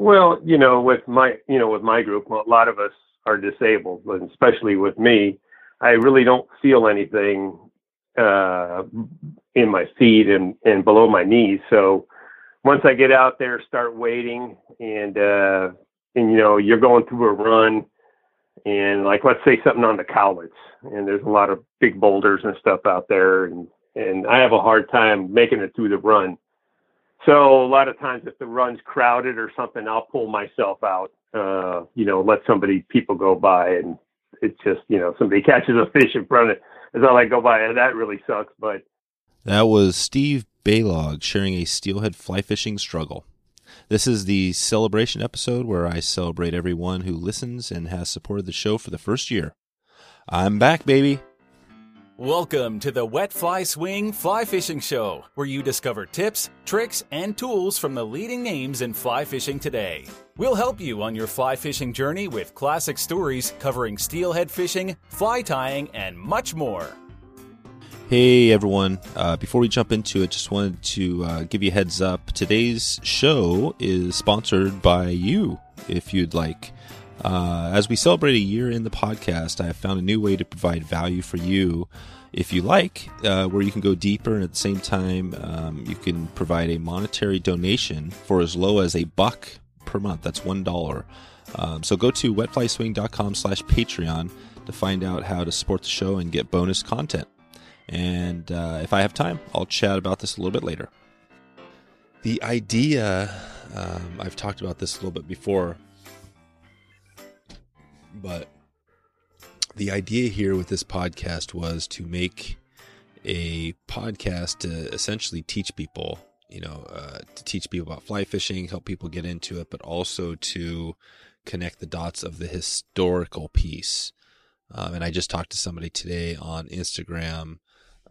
Well, you know, with my you know with my group, a lot of us are disabled, and especially with me, I really don't feel anything uh, in my feet and and below my knees. So once I get out there, start waiting, and uh, and you know you're going through a run, and like let's say something on the Cowlitz, and there's a lot of big boulders and stuff out there, and and I have a hard time making it through the run. So a lot of times, if the run's crowded or something, I'll pull myself out. Uh, you know, let somebody people go by, and it's just you know somebody catches a fish in front of it as I like go by, and that really sucks. But that was Steve Baylog sharing a steelhead fly fishing struggle. This is the celebration episode where I celebrate everyone who listens and has supported the show for the first year. I'm back, baby. Welcome to the Wet Fly Swing Fly Fishing Show, where you discover tips, tricks, and tools from the leading names in fly fishing today. We'll help you on your fly fishing journey with classic stories covering steelhead fishing, fly tying, and much more. Hey everyone, uh, before we jump into it, just wanted to uh, give you a heads up. Today's show is sponsored by you, if you'd like. Uh, as we celebrate a year in the podcast, I have found a new way to provide value for you if you like, uh, where you can go deeper and at the same time um, you can provide a monetary donation for as low as a buck per month. That's one dollar. Um, so go to wetflyswing.com slash Patreon to find out how to support the show and get bonus content. And uh, if I have time, I'll chat about this a little bit later. The idea, um, I've talked about this a little bit before, but the idea here with this podcast was to make a podcast to essentially teach people, you know, uh, to teach people about fly fishing, help people get into it, but also to connect the dots of the historical piece. Um, and I just talked to somebody today on Instagram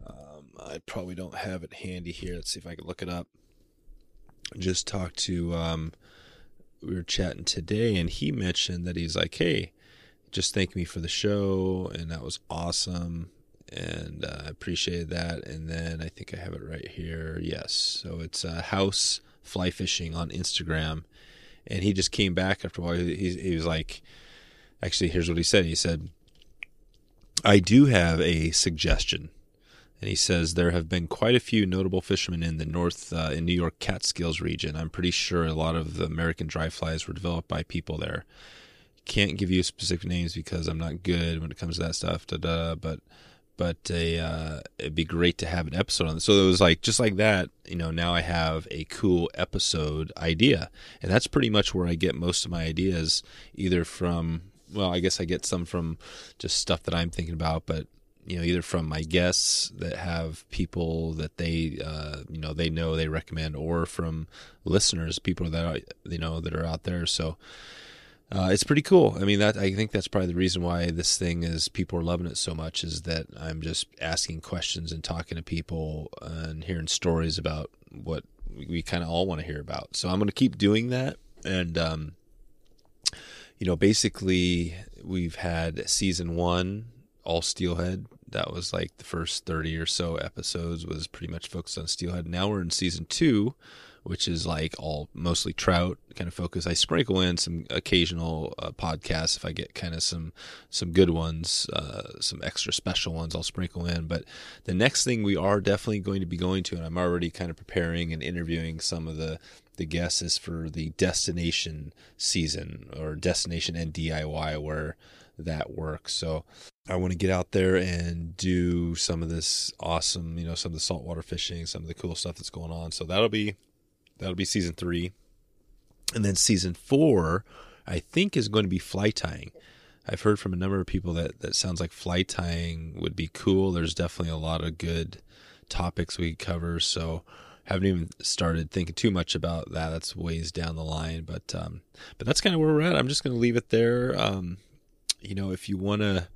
um, I probably don't have it handy here. Let's see if I can look it up. Just talked to, um, we were chatting today, and he mentioned that he's like, hey, just thank me for the show, and that was awesome. And uh, I appreciated that. And then I think I have it right here. Yes. So it's uh, House Fly Fishing on Instagram. And he just came back after a while. He, he was like, actually, here's what he said. He said, I do have a suggestion and he says there have been quite a few notable fishermen in the North uh, in New York Catskills region. I'm pretty sure a lot of the American dry flies were developed by people there. Can't give you specific names because I'm not good when it comes to that stuff. Da, da, but but a, uh, it'd be great to have an episode on this. So it was like just like that. You know, now I have a cool episode idea, and that's pretty much where I get most of my ideas, either from well, I guess I get some from just stuff that I'm thinking about, but you know either from my guests that have people that they uh, you know they know they recommend or from listeners people that are, you know that are out there so uh, it's pretty cool i mean that i think that's probably the reason why this thing is people are loving it so much is that i'm just asking questions and talking to people and hearing stories about what we kind of all want to hear about so i'm going to keep doing that and um, you know basically we've had season one all steelhead. That was like the first 30 or so episodes was pretty much focused on steelhead. Now we're in season two, which is like all mostly trout kind of focus. I sprinkle in some occasional uh, podcasts if I get kind of some some good ones, uh, some extra special ones. I'll sprinkle in. But the next thing we are definitely going to be going to, and I'm already kind of preparing and interviewing some of the the guests is for the destination season or destination and DIY where that works. So I want to get out there and do some of this awesome, you know, some of the saltwater fishing, some of the cool stuff that's going on. So that'll be that'll be season three, and then season four, I think, is going to be fly tying. I've heard from a number of people that that sounds like fly tying would be cool. There's definitely a lot of good topics we cover. So haven't even started thinking too much about that. That's ways down the line, but um, but that's kind of where we're at. I'm just going to leave it there. Um, you know, if you want to,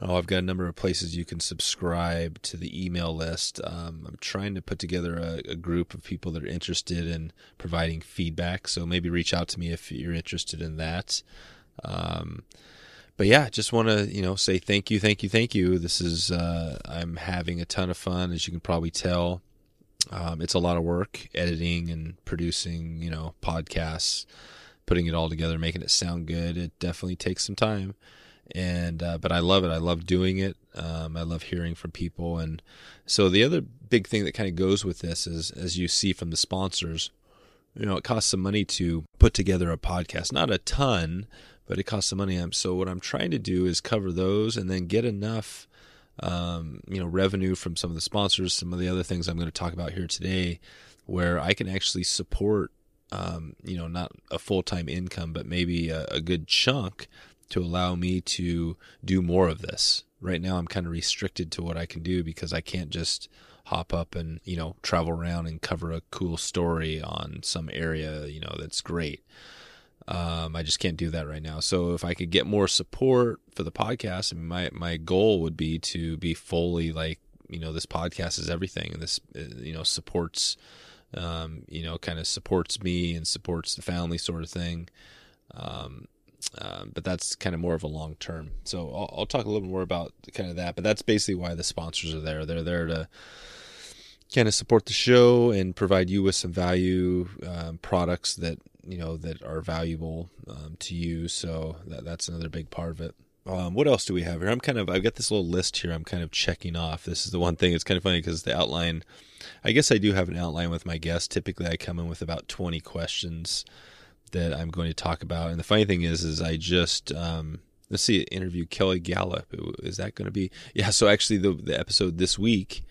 oh, I've got a number of places you can subscribe to the email list. Um, I'm trying to put together a, a, group of people that are interested in providing feedback. So maybe reach out to me if you're interested in that. Um, but yeah, just want to you know say thank you, thank you, thank you. This is uh, I'm having a ton of fun, as you can probably tell. Um, it's a lot of work editing and producing, you know, podcasts putting it all together, making it sound good. It definitely takes some time, and uh, but I love it. I love doing it. Um, I love hearing from people, and so the other big thing that kind of goes with this is, as you see from the sponsors, you know, it costs some money to put together a podcast. Not a ton, but it costs some money. So what I'm trying to do is cover those and then get enough. Um, you know, revenue from some of the sponsors, some of the other things I'm going to talk about here today, where I can actually support um, you know, not a full time income, but maybe a, a, good chunk to allow me to do more of this. Right now, I'm kind of restricted to what I can do because I can't just hop up and, you know, travel around and cover a cool story on some area, you know, that's great. Um, I just can't do that right now. So if I could get more support for the podcast, I mean, my my goal would be to be fully like, you know, this podcast is everything, and this, uh, you know, supports um, you know, kind of supports me and supports the family sort of thing. Um, um, but that's kind of more of a long term. So I'll, I'll, talk a little more about kind of that. But that's basically why the sponsors are there. They're there to kind of support the show and provide you with some value um, products that you know that are valuable um, to you. So that, that's another big part of it. Um, what else do we have here? I'm kind of I've got this little list here. I'm kind of checking off. This is the one thing. It's kind of funny because the outline. I guess I do have an outline with my guests. Typically, I come in with about 20 questions that I'm going to talk about. And the funny thing is, is I just um, let's see, interview Kelly Galloup. Is that going to be? Yeah. So actually, the the episode this week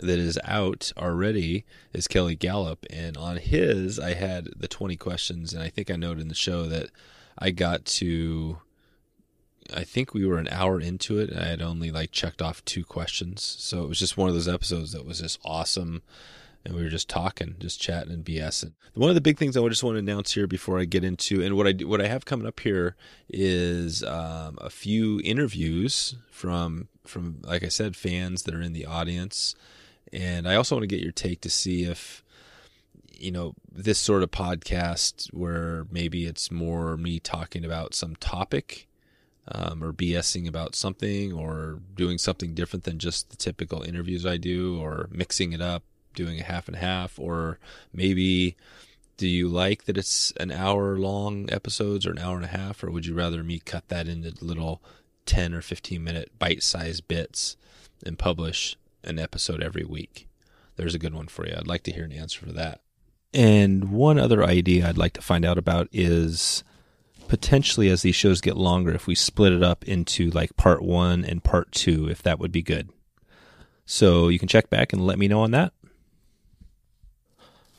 that is out already is Kelly Galloup, and on his I had the 20 questions, and I think I noted in the show that I got to I think we were an hour into it I had only like checked off two questions. So it was just one of those episodes that was just awesome. And we were just talking, just chatting and BSing. One of the big things I just want to announce here before I get into, and what I what I have coming up here is um, a few interviews from from like I said, fans that are in the audience, and I also want to get your take to see if you know this sort of podcast where maybe it's more me talking about some topic um, or BSing about something or doing something different than just the typical interviews I do or mixing it up, doing a half and half, or maybe do you like that it's an hour long episodes or an hour and a half, or would you rather me cut that into little 10 or 15 minute bite sized bits and publish an episode every week? There's a good one for you. I'd like to hear an answer for that. And one other idea I'd like to find out about is potentially as these shows get longer if we split it up into like part one and part two, if that would be good. So you can check back and let me know on that.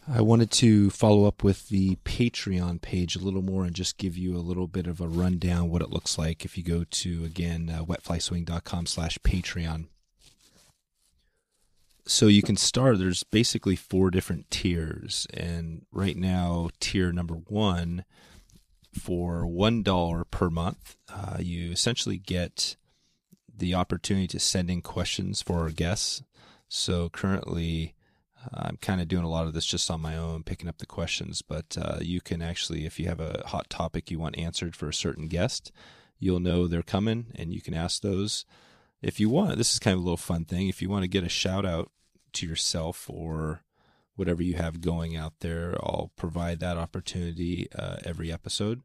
I wanted to follow up with the Patreon page a little more and just give you a little bit of a rundown what it looks like if you go to again uh, wetflyswing.com slash Patreon. So you can start. There's basically four different tiers, and right now tier number one for $1 per month, uh, you essentially get the opportunity to send in questions for our guests. So currently, I'm kind of doing a lot of this just on my own, picking up the questions. But uh, you can actually, if you have a hot topic you want answered for a certain guest, you'll know they're coming and you can ask those. If you want, this is kind of a little fun thing. If you want to get a shout out to yourself or whatever you have going out there. I'll provide that opportunity uh, every episode.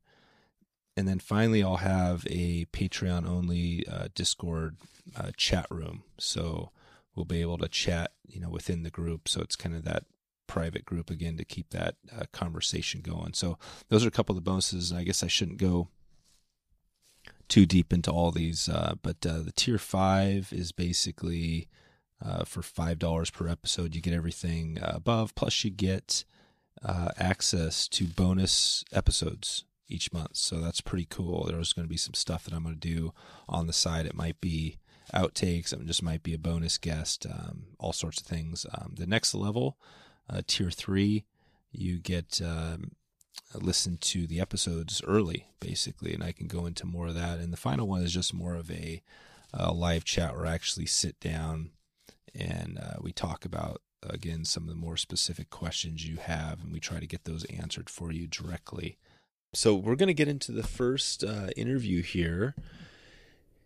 And then finally, I'll have a Patreon only uh, Discord uh, chat room. So we'll be able to chat, you know, within the group. So it's kind of that private group again to keep that uh, conversation going. So those are a couple of the bonuses. I guess I shouldn't go too deep into all these, uh, but uh, the tier five is basically uh, for five dollars per episode. You get everything above, plus you get uh, access to bonus episodes each month. So that's pretty cool. There's going to be some stuff that I'm going to do on the side. It might be outtakes. It just might be a bonus guest. Um, all sorts of things. Um, the next level, uh, tier three, you get. Um, listen to the episodes early, basically, and I can go into more of that. And the final one is just more of a, a live chat where I actually sit down and uh, we talk about again some of the more specific questions you have, and we try to get those answered for you directly. So we're going to get into the first uh, interview here.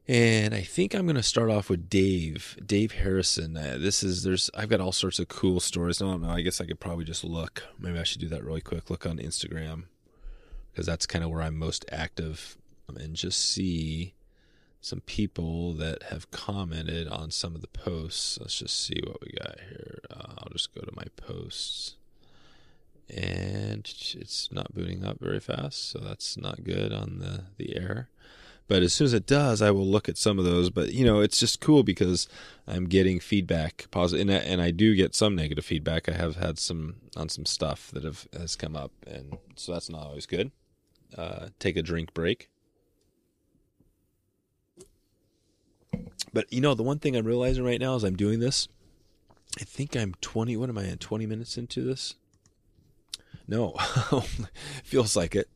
And I think I'm going to start off with Dave, Dave Harrison. Uh, this is there's I've got all sorts of cool stories. I don't know. I guess I could probably just look. Maybe I should do that really quick. Look on Instagram because that's kind of where I'm most active um, and just see some people that have commented on some of the posts. Let's just see what we got here. Uh, I'll just go to my posts. And it's not booting up very fast, so that's not good on the, the air. But as soon as it does, I will look at some of those. But you know, it's just cool because I'm getting feedback, positive, and I, and I do get some negative feedback. I have had some on some stuff that have has come up, and so that's not always good. Uh, take a drink break. But you know, the one thing I'm realizing right now is I'm doing this, I think I'm 20. What am I in? 20 minutes into this? No, feels like it.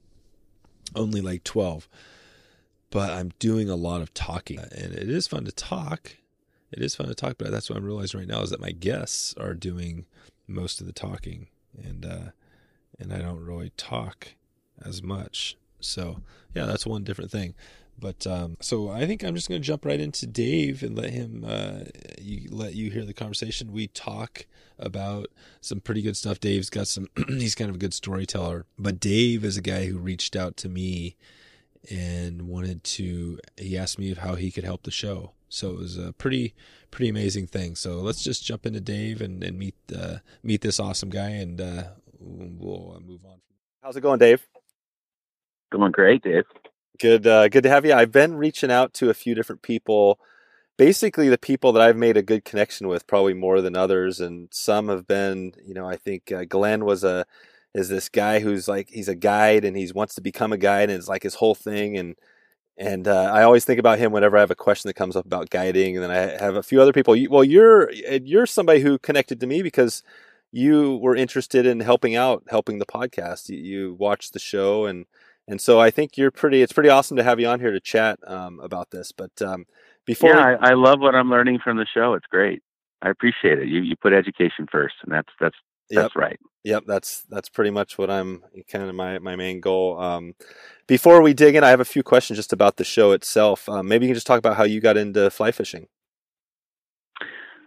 Only like 12 but I'm doing a lot of talking, and it is fun to talk. It is fun to talk, but that's what I'm realizing right now is that my guests are doing most of the talking, and uh, and I don't really talk as much. So yeah, that's one different thing. But um, so I think I'm just going to jump right into Dave and let him uh, you, let you hear the conversation. We talk about some pretty good stuff. Dave's got some. he's kind of a good storyteller, but Dave is a guy who reached out to me and wanted to he asked me of how he could help the show. So it was a pretty pretty amazing thing. So let's just jump into dave and, and meet uh, meet this awesome guy and uh, we'll uh, move on. How's it going dave? Going great dave. Good uh, good to have you. I've been reaching out to a few different people. Basically the people that i've made a good connection with probably more than others and some have been you know i think uh, glenn was a is this guy who's like he's a guide and he wants to become a guide and it's like his whole thing and and uh, I always think about him whenever I have a question that comes up about guiding. And then I have a few other people. Well, you're you're somebody who connected to me because you were interested in helping out, helping the podcast. You, you watched the show, and and so I think you're pretty. It's pretty awesome to have you on here to chat um, about this. But um, before, yeah, we... I, I love what I'm learning from the show. It's great. I appreciate it. You you put education first, and that's that's that's yep. right. Yep, that's that's pretty much what I'm kind of my my main goal. Um, before we dig in, I have a few questions just about the show itself. Um, maybe you can just talk about how you got into fly fishing.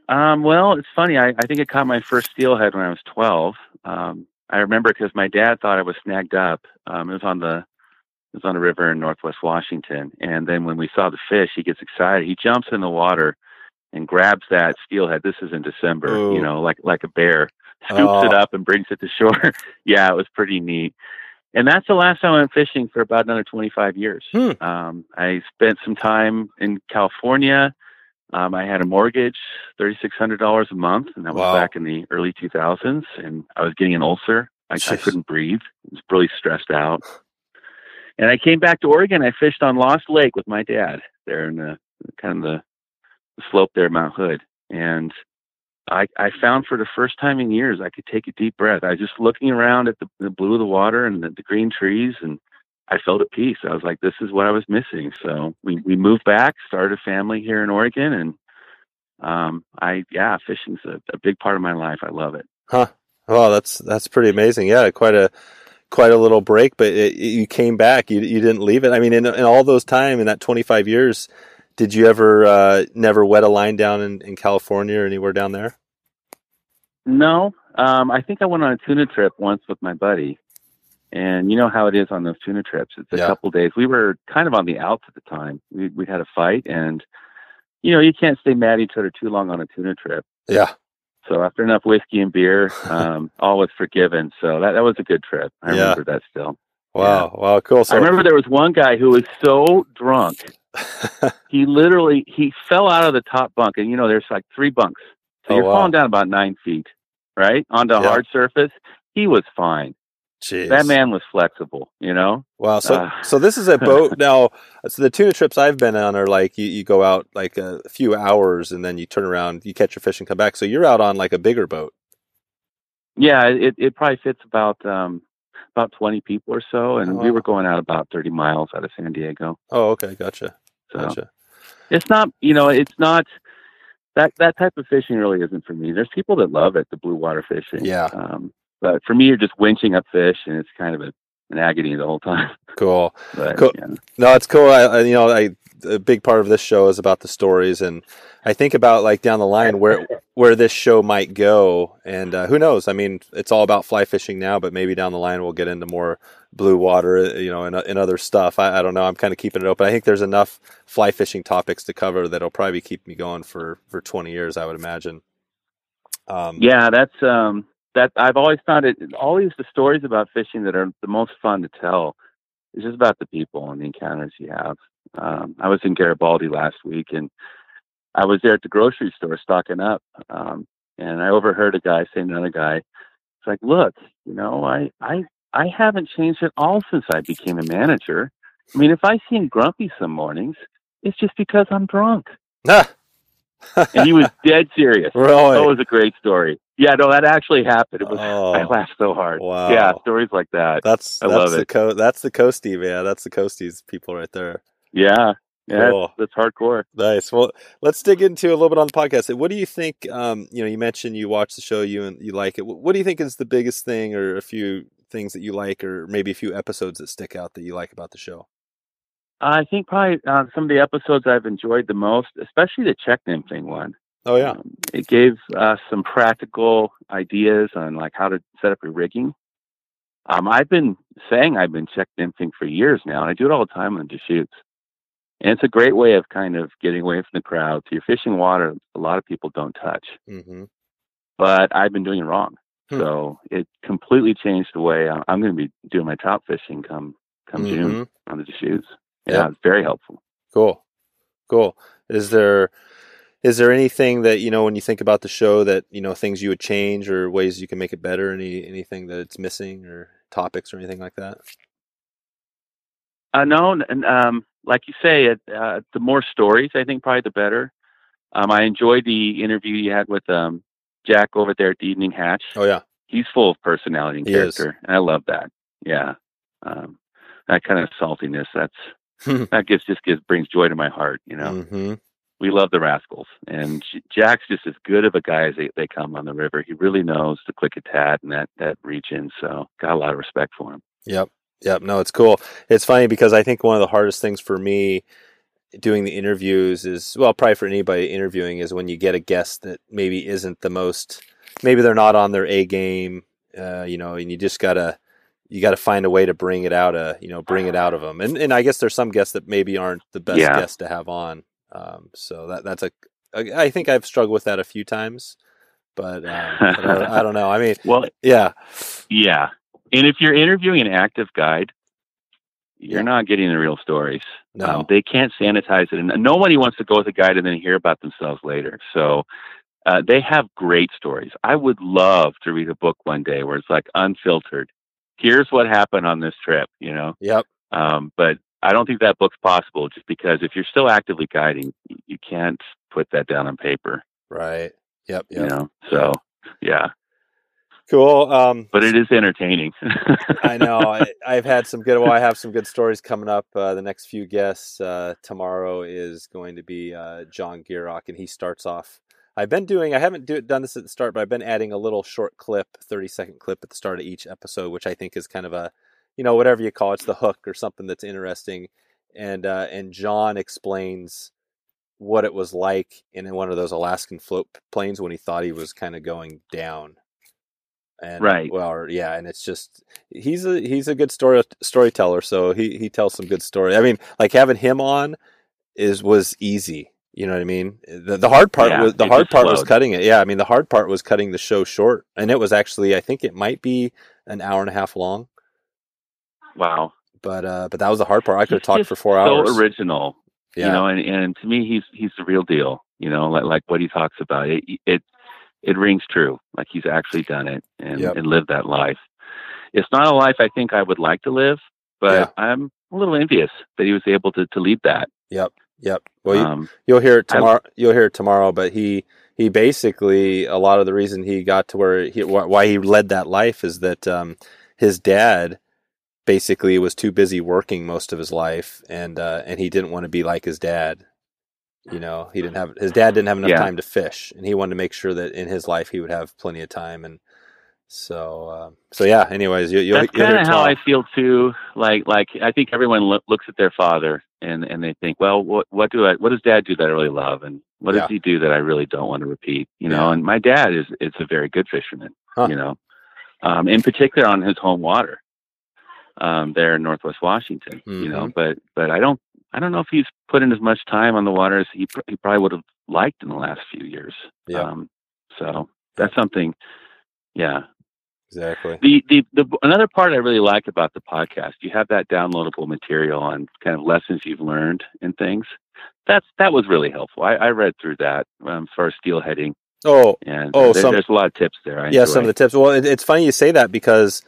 Um, well, it's funny. I, I think I caught my first steelhead when I was 12. Um, I remember because my dad thought I was snagged up. Um, it was on the it was on a river in Northwest Washington, and then when we saw the fish, he gets excited. He jumps in the water and grabs that steelhead. This is in December, Ooh. you know, like like a bear scoops oh. it up and brings it to shore. yeah, it was pretty neat. And that's the last time I went fishing for about another 25 years. Hmm. Um, I spent some time in California. Um, I had a mortgage, $3,600 a month, and that was wow. back in the early 2000s. And I was getting an ulcer. I, I couldn't breathe. I was really stressed out. And I came back to Oregon. I fished on Lost Lake with my dad there in the kind of the, the slope there, Mount Hood. And I, I found for the first time in years I could take a deep breath. I was just looking around at the, the blue of the water and the, the green trees, and I felt at peace. I was like, this is what I was missing. So we, we moved back, started a family here in Oregon, and um, I yeah, fishing's a, a big part of my life. I love it. Huh. Oh, that's that's pretty amazing. Yeah, quite a quite a little break, but it, you came back. You you didn't leave it. I mean, in in all those time in that twenty five years, did you ever uh, never wet a line down in, in California or anywhere down there? No, um, I think I went on a tuna trip once with my buddy, and you know how it is on those tuna trips. It's a yeah. couple days. We were kind of on the outs at the time. We we had a fight, and you know you can't stay mad at each other too long on a tuna trip. Yeah. So after enough whiskey and beer, um, all was forgiven. So that that was a good trip. I yeah. remember that still. Wow! Yeah. Wow! Cool. So I remember there was one guy who was so drunk, he literally he fell out of the top bunk, and you know there's like three bunks, so oh, you're wow. falling down about nine feet right? Onto a hard surface. He was fine. Jeez. That man was flexible, you know? Wow. So, uh, so this is a boat now. So the tuna trips I've been on are like you, you go out like a few hours and then you turn around, you catch your fish and come back. So you're out on like a bigger boat. Yeah, it, it probably fits about, um, about 20 people or so. And oh, we were going out about 30 miles out of San Diego. Oh, okay. Gotcha. So gotcha. It's not, you know, it's not, that that type of fishing really isn't for me. There's people that love it, the blue water fishing. Yeah. Um, but for me, you're just winching up fish, and it's kind of a, an agony the whole time. Cool. but, cool. Yeah. No, it's cool. I, I, you know, I a big part of this show is about the stories, and I think about like down the line where where this show might go, and uh, who knows? I mean, it's all about fly fishing now, but maybe down the line we'll get into more blue water, uh, you know, and, and other stuff. I, I don't know. I'm kind of keeping it open. I think there's enough fly fishing topics to cover that'll probably keep me going for for 20 years. I would imagine. Um, yeah, that's um, that. I've always found it. Always the stories about fishing that are the most fun to tell is just about the people and the encounters you have. Um, I was in Garibaldi last week, and I was there at the grocery store stocking up, um, and I overheard a guy saying to another guy, "It's like, look, you know, I I I haven't changed at all since I became a manager. I mean, if I seem grumpy some mornings, it's just because I'm drunk." and he was dead serious. Really? That was a great story. Yeah, no, that actually happened. It was oh, I laughed so hard. Wow. Yeah, stories like that. That's I that's love the it. Co- that's the coastie, man. That's the coasties people right there. Yeah. Yeah, Cool. that's, that's hardcore. Nice. Well, let's dig into a little bit on the podcast. What do you think? Um, you know, you mentioned you watch the show, you and you like it. What do you think is the biggest thing, or a few things that you like, or maybe a few episodes that stick out that you like about the show? I think probably uh, some of the episodes I've enjoyed the most, especially the Czech nymphing one. Oh yeah, Um, it gave us some practical ideas on like how to set up your rigging. Um, I've been saying I've been Czech nymphing for years now, and I do it all the time on Deschutes. And it's a great way of kind of getting away from the crowd. So you're fishing water a lot of people don't touch, mm-hmm. but I've been doing it wrong. Hmm. So it completely changed the way I'm, I'm going to be doing my trout fishing come come June Mhm. on the Deschutes. Yeah, it's very helpful. Cool, cool. Is there is there anything that you know when you think about the show that you know things you would change or ways you can make it better? Any anything that it's missing or topics or anything like that? Uh, no, and um, like you say, uh, the more stories, I think, probably the better. Um, I enjoyed the interview you had with um, Jack over there at the Evening Hatch. Oh yeah, He's full of personality and He is. character, and I love that. Yeah, um, that kind of saltiness. That's that gives just gives brings joy to my heart. You know, hmm we love the Rascals, and Jack's just as good of a guy as they, they come on the river. He really knows to click a tad in that that region. So got a lot of respect for him. Yep. Yep. No, it's cool. It's funny because I think one of the hardest things for me doing the interviews is, well, probably for anybody interviewing, is when you get a guest that maybe isn't the most, maybe they're not on their A game, uh, you know, and you just gotta, you gotta find a way to bring it out, uh, you know, bring it out of them. And and I guess there's some guests that maybe aren't the best Yeah. guests to have on. Um, so that that's a, I I think I've struggled with that a few times, but, um, but I, I don't know. I mean, Well, yeah, Yeah. And if you're interviewing an active guide, you're not getting the real stories. No, Um, they can't sanitize it. And nobody wants to go with a guide and then hear about themselves later. So uh, they have great stories. I would love to read a book one day where it's like unfiltered. Here's what happened on this trip, you know? yep, Um, but I don't think that book's possible just because if you're still actively guiding, you can't put that down on paper, right, yep, you know? So, yeah. Cool. Um, But it is entertaining. I know. I, I've had some good. Well, I have some good stories coming up. Uh, the next few guests uh, tomorrow is going to be uh, John Gierock, and he starts off. I've been doing. I haven't do, done this at the start, but I've been adding a little short clip, thirty second clip at the start of each episode, which I think is kind of a, you know, whatever you call it, it's the hook or something that's interesting. And uh, and John explains what it was like in one of those Alaskan float planes when he thought he was kind of going down. And Right. well, yeah, and it's just he's a he's a good story storyteller, so he he tells some good story. I mean, like having him on is was easy. You know what I mean? The the hard part Yeah, was the hard part was cutting it. Yeah, I mean the hard part was cutting the show short, and it was actually I think it might be an hour and a half long, wow. but uh, but that was the hard part. I could have talked for four hours. So original, yeah, you know, and, and to me, he's he's the real deal. You know, like like what he talks about. It it it rings true. Like he's actually done it and, Yep. and lived that life. It's not a life I think I would like to live, but Yeah. I'm a little envious that he was able to to lead that. yep, yep. Well, you, um, You'll hear it I- tomorrow. You'll hear it tomorrow. But he he basically a lot of the reason he got to where he why he led that life is that um, his dad basically was too busy working most of his life, and uh, and he didn't want to be like his dad. You know, he didn't have his dad didn't have enough Yeah. time to fish, and he wanted to make sure that in his life he would have plenty of time. And so, um, so yeah. Anyways, you, that's kind of how I feel too. Like like I think everyone lo- looks at their father and and they think, well, what what do I what does dad do that I really love? And What does Yeah. he do that I really don't want to repeat? You know, Yeah. and my dad is it's a very good fisherman. Huh. You know, um, in particular on his home water, um, there in Northwest Washington. You know, Mhm. but but I don't I don't know if he's put in as much time on the water as he pr- he probably would have liked in the last few years. Yeah. Um, so that's something. Yeah, Exactly. the, the the another part I really like about the podcast, you have that downloadable material on kind of lessons you've learned and things. That's that was really helpful. I, I read through that um, as far as steelheading, Oh, and Oh, there- some- there's a lot of tips there. I yeah, enjoy. some of the tips. Well, it, it's funny you say that because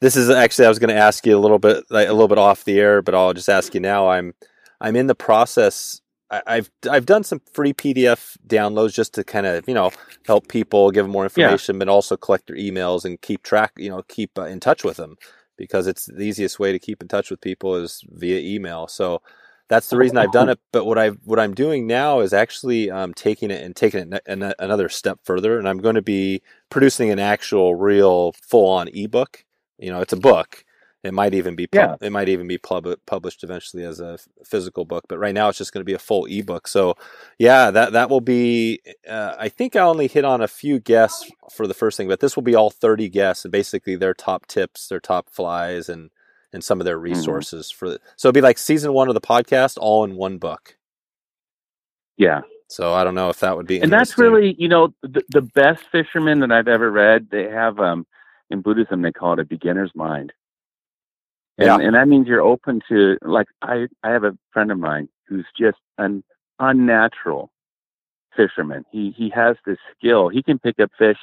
this is actually I was going to ask you a little bit, like, a little bit off the air, but I'll just ask you now. I'm I'm in the process. I, I've I've done some free PDF downloads just to kind of you know help people, give them more information, but also collect their emails and keep track, you know, keep uh, in touch with them because it's the easiest way to keep in touch with people is via email. So that's the reason I've done it. But what I what I'm doing now is actually um, taking it and taking it an, an- another step further, and I'm going to be producing an actual, real, full on ebook. You know, it's a book. It might even be pub- it might even be pub- published eventually as a physical book, but right now it's just going to be a full ebook. So, yeah, that that will be. Uh, I think I only hit on a few guests for the first thing, but this will be all 30 guests and basically their top tips, their top flies, and and some of their resources for. The, so it'll be like season one of the podcast, all in one book. yeah, So I don't know if that would be. and that's really you know the, the best fishermen that I've ever read. They have um, in Buddhism they call it a beginner's mind. And, Yeah. and that means you're open to like I I have a friend of mine who's just an unnatural fisherman. He he has this skill. He can pick up fish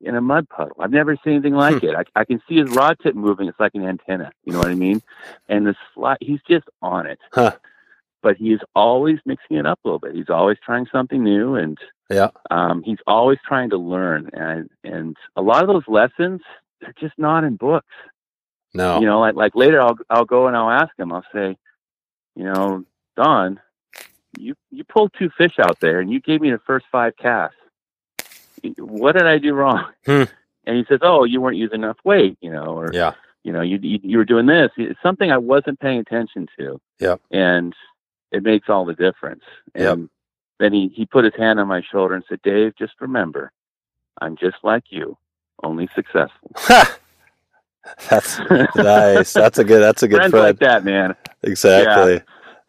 in a mud puddle. I've never seen anything like it. I, I can see his rod tip moving. It's like an antenna. You know what I mean? And the slide, he's just on it. Huh. But he is always mixing it up a little bit. He's always trying something new, and Yeah. um, he's always trying to learn. And and a lot of those lessons, they're just not in books No. you know, like like later I'll I'll go and I'll ask him. I'll say, you know, Don, you you pulled two fish out there and you gave me the first five casts. What did I do wrong? Hmm. And he says, oh, you weren't using enough weight, you know, or yeah. you know, you, you you were doing this. It's something I wasn't paying attention to. Yeah, And it makes all the difference. Yep. And then he he put his hand on my shoulder and said, Dave, just remember, I'm just like you, only successful. that's nice. That's a good. That's a good Friends friend. like that, man. Exactly.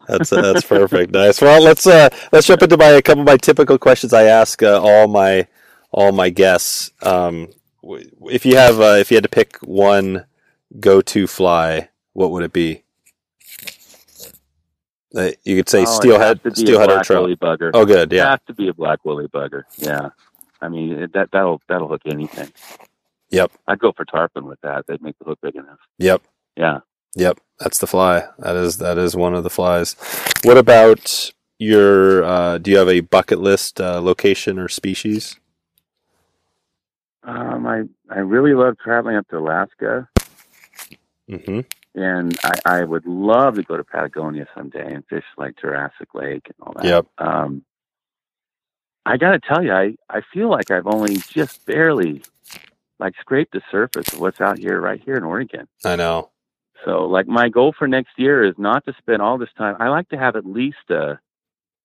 That's that's perfect. Nice. Well, let's uh let's jump into my a couple of my typical questions I ask uh, all my all my guests. Um, if you have uh, if you had to pick one go to fly, what would it be? Uh, you could say Oh, it has steelhead, to be a steelhead or trout. bugger. Oh, good. It Yeah. has to be a black woolly bugger. Yeah, I mean it- that that'll that'll hook anything. Yep. I'd go for tarpon with that. They'd make the hook big enough. Yep. Yeah. Yep. That's the fly. That is that is one of the flies. What about your? Uh, do you have a bucket list uh, location or species? Um, I I really love traveling up to Alaska, Mm-hmm. and I I would love to go to Patagonia someday and fish like Jurassic Lake and all that. Yep. Um, I got to tell you, I I feel like I've only just barely like scrape the surface of what's out here right here in Oregon. I know. So, like, my goal for next year is not to spend all this time. I like to have at least a,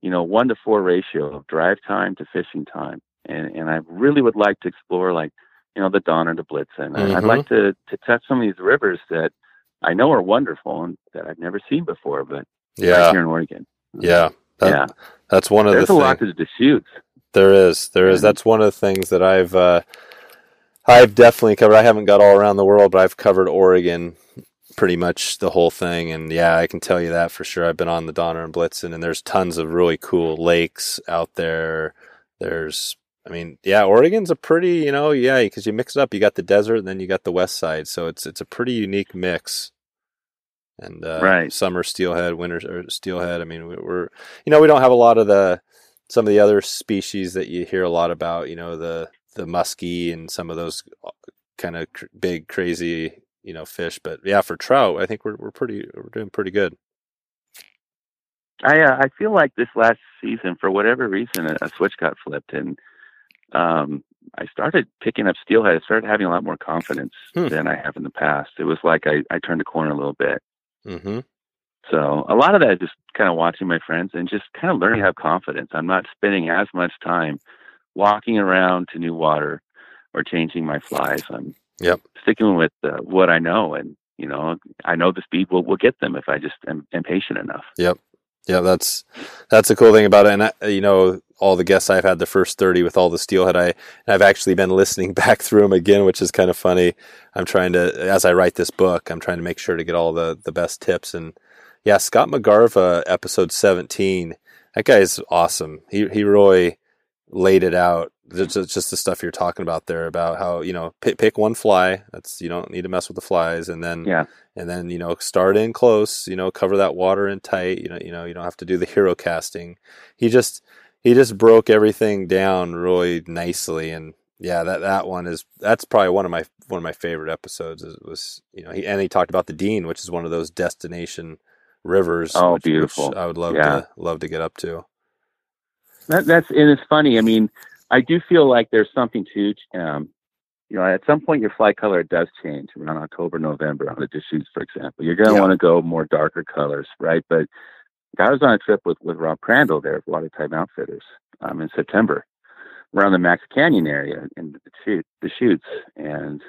you know, one to four ratio of drive time to fishing time, and and I really would like to explore, like, you know, the Donner, the Blitzen. I- I'd like to to touch some of these rivers that I know are wonderful and that I've never seen before, but right Yeah. here in Oregon. Yeah. That, yeah, That's one of there's the There's a things. lot to shoot. There is, there is. Mhm. That's one of the things that I've, uh, I've definitely covered. I haven't got all around the world, but I've covered Oregon pretty much the whole thing. And yeah, I can tell you that for sure. I've been on the Donner and Blitzen, and there's tons of really cool lakes out there. There's, I mean, yeah, Oregon's a pretty, you know, yeah, because you mix it up. You got the desert, and then you got the west side, so it's it's a pretty unique mix. And uh, Right. summer steelhead, winter or steelhead. I mean, we- we're, you know, we don't have a lot of the some of the other species that you hear a lot about, you know, the the muskie and some of those kind of cr- big, crazy, you know, fish. But yeah, for trout, I think we're we're pretty we're doing pretty good. I uh, I feel like this last season, for whatever reason, a, a switch got flipped, and um, I started picking up steelhead. I started having a lot more confidence Hmm. than I have in the past. It was like I, I turned a corner a little bit, Mm-hmm. So a lot of that is just kind of watching my friends and just kind of learning to have confidence. I'm not spending as much time walking around to new water or changing my flies. I'm Yep. sticking with uh, what I know, and you know, I know the speed will will get them if I just am, am patient enough. Yep. Yeah, that's that's a cool thing about it. And I, you know, all the guests I've had the first thirty with all the steelhead, I I've actually been listening back through them again, which is kind of funny. I'm trying to, as I write this book, I'm trying to make sure to get all the the best tips. And yeah, Scott McGarva, episode seventeen, that guy's awesome. He he really laid it out. It's just the stuff you're talking about there about how you know pick, pick one fly. That's you don't need to mess with the flies, and then Yeah. and then you know start in close. You know, cover that water in tight. You know, you know you don't have to do the hero casting. He just he just broke everything down really nicely, and yeah, that that one is that's probably one of my one of my favorite episodes. Is, was you know he and he talked about the Dean, which is one of those destination rivers. Oh, which- which beautiful. I would love Yeah. to love to get up to. That, that's and it's funny. I mean, I do feel like there's something to, um, you know, at some point your fly color does change around October, November on the Deschutes, for example. You're going to Yeah. want to go more darker colors, right? But I was on a trip with with Rob Crandall there at Water Time Outfitters um, in September, around the Mack's Canyon area in the shoot the shoots, and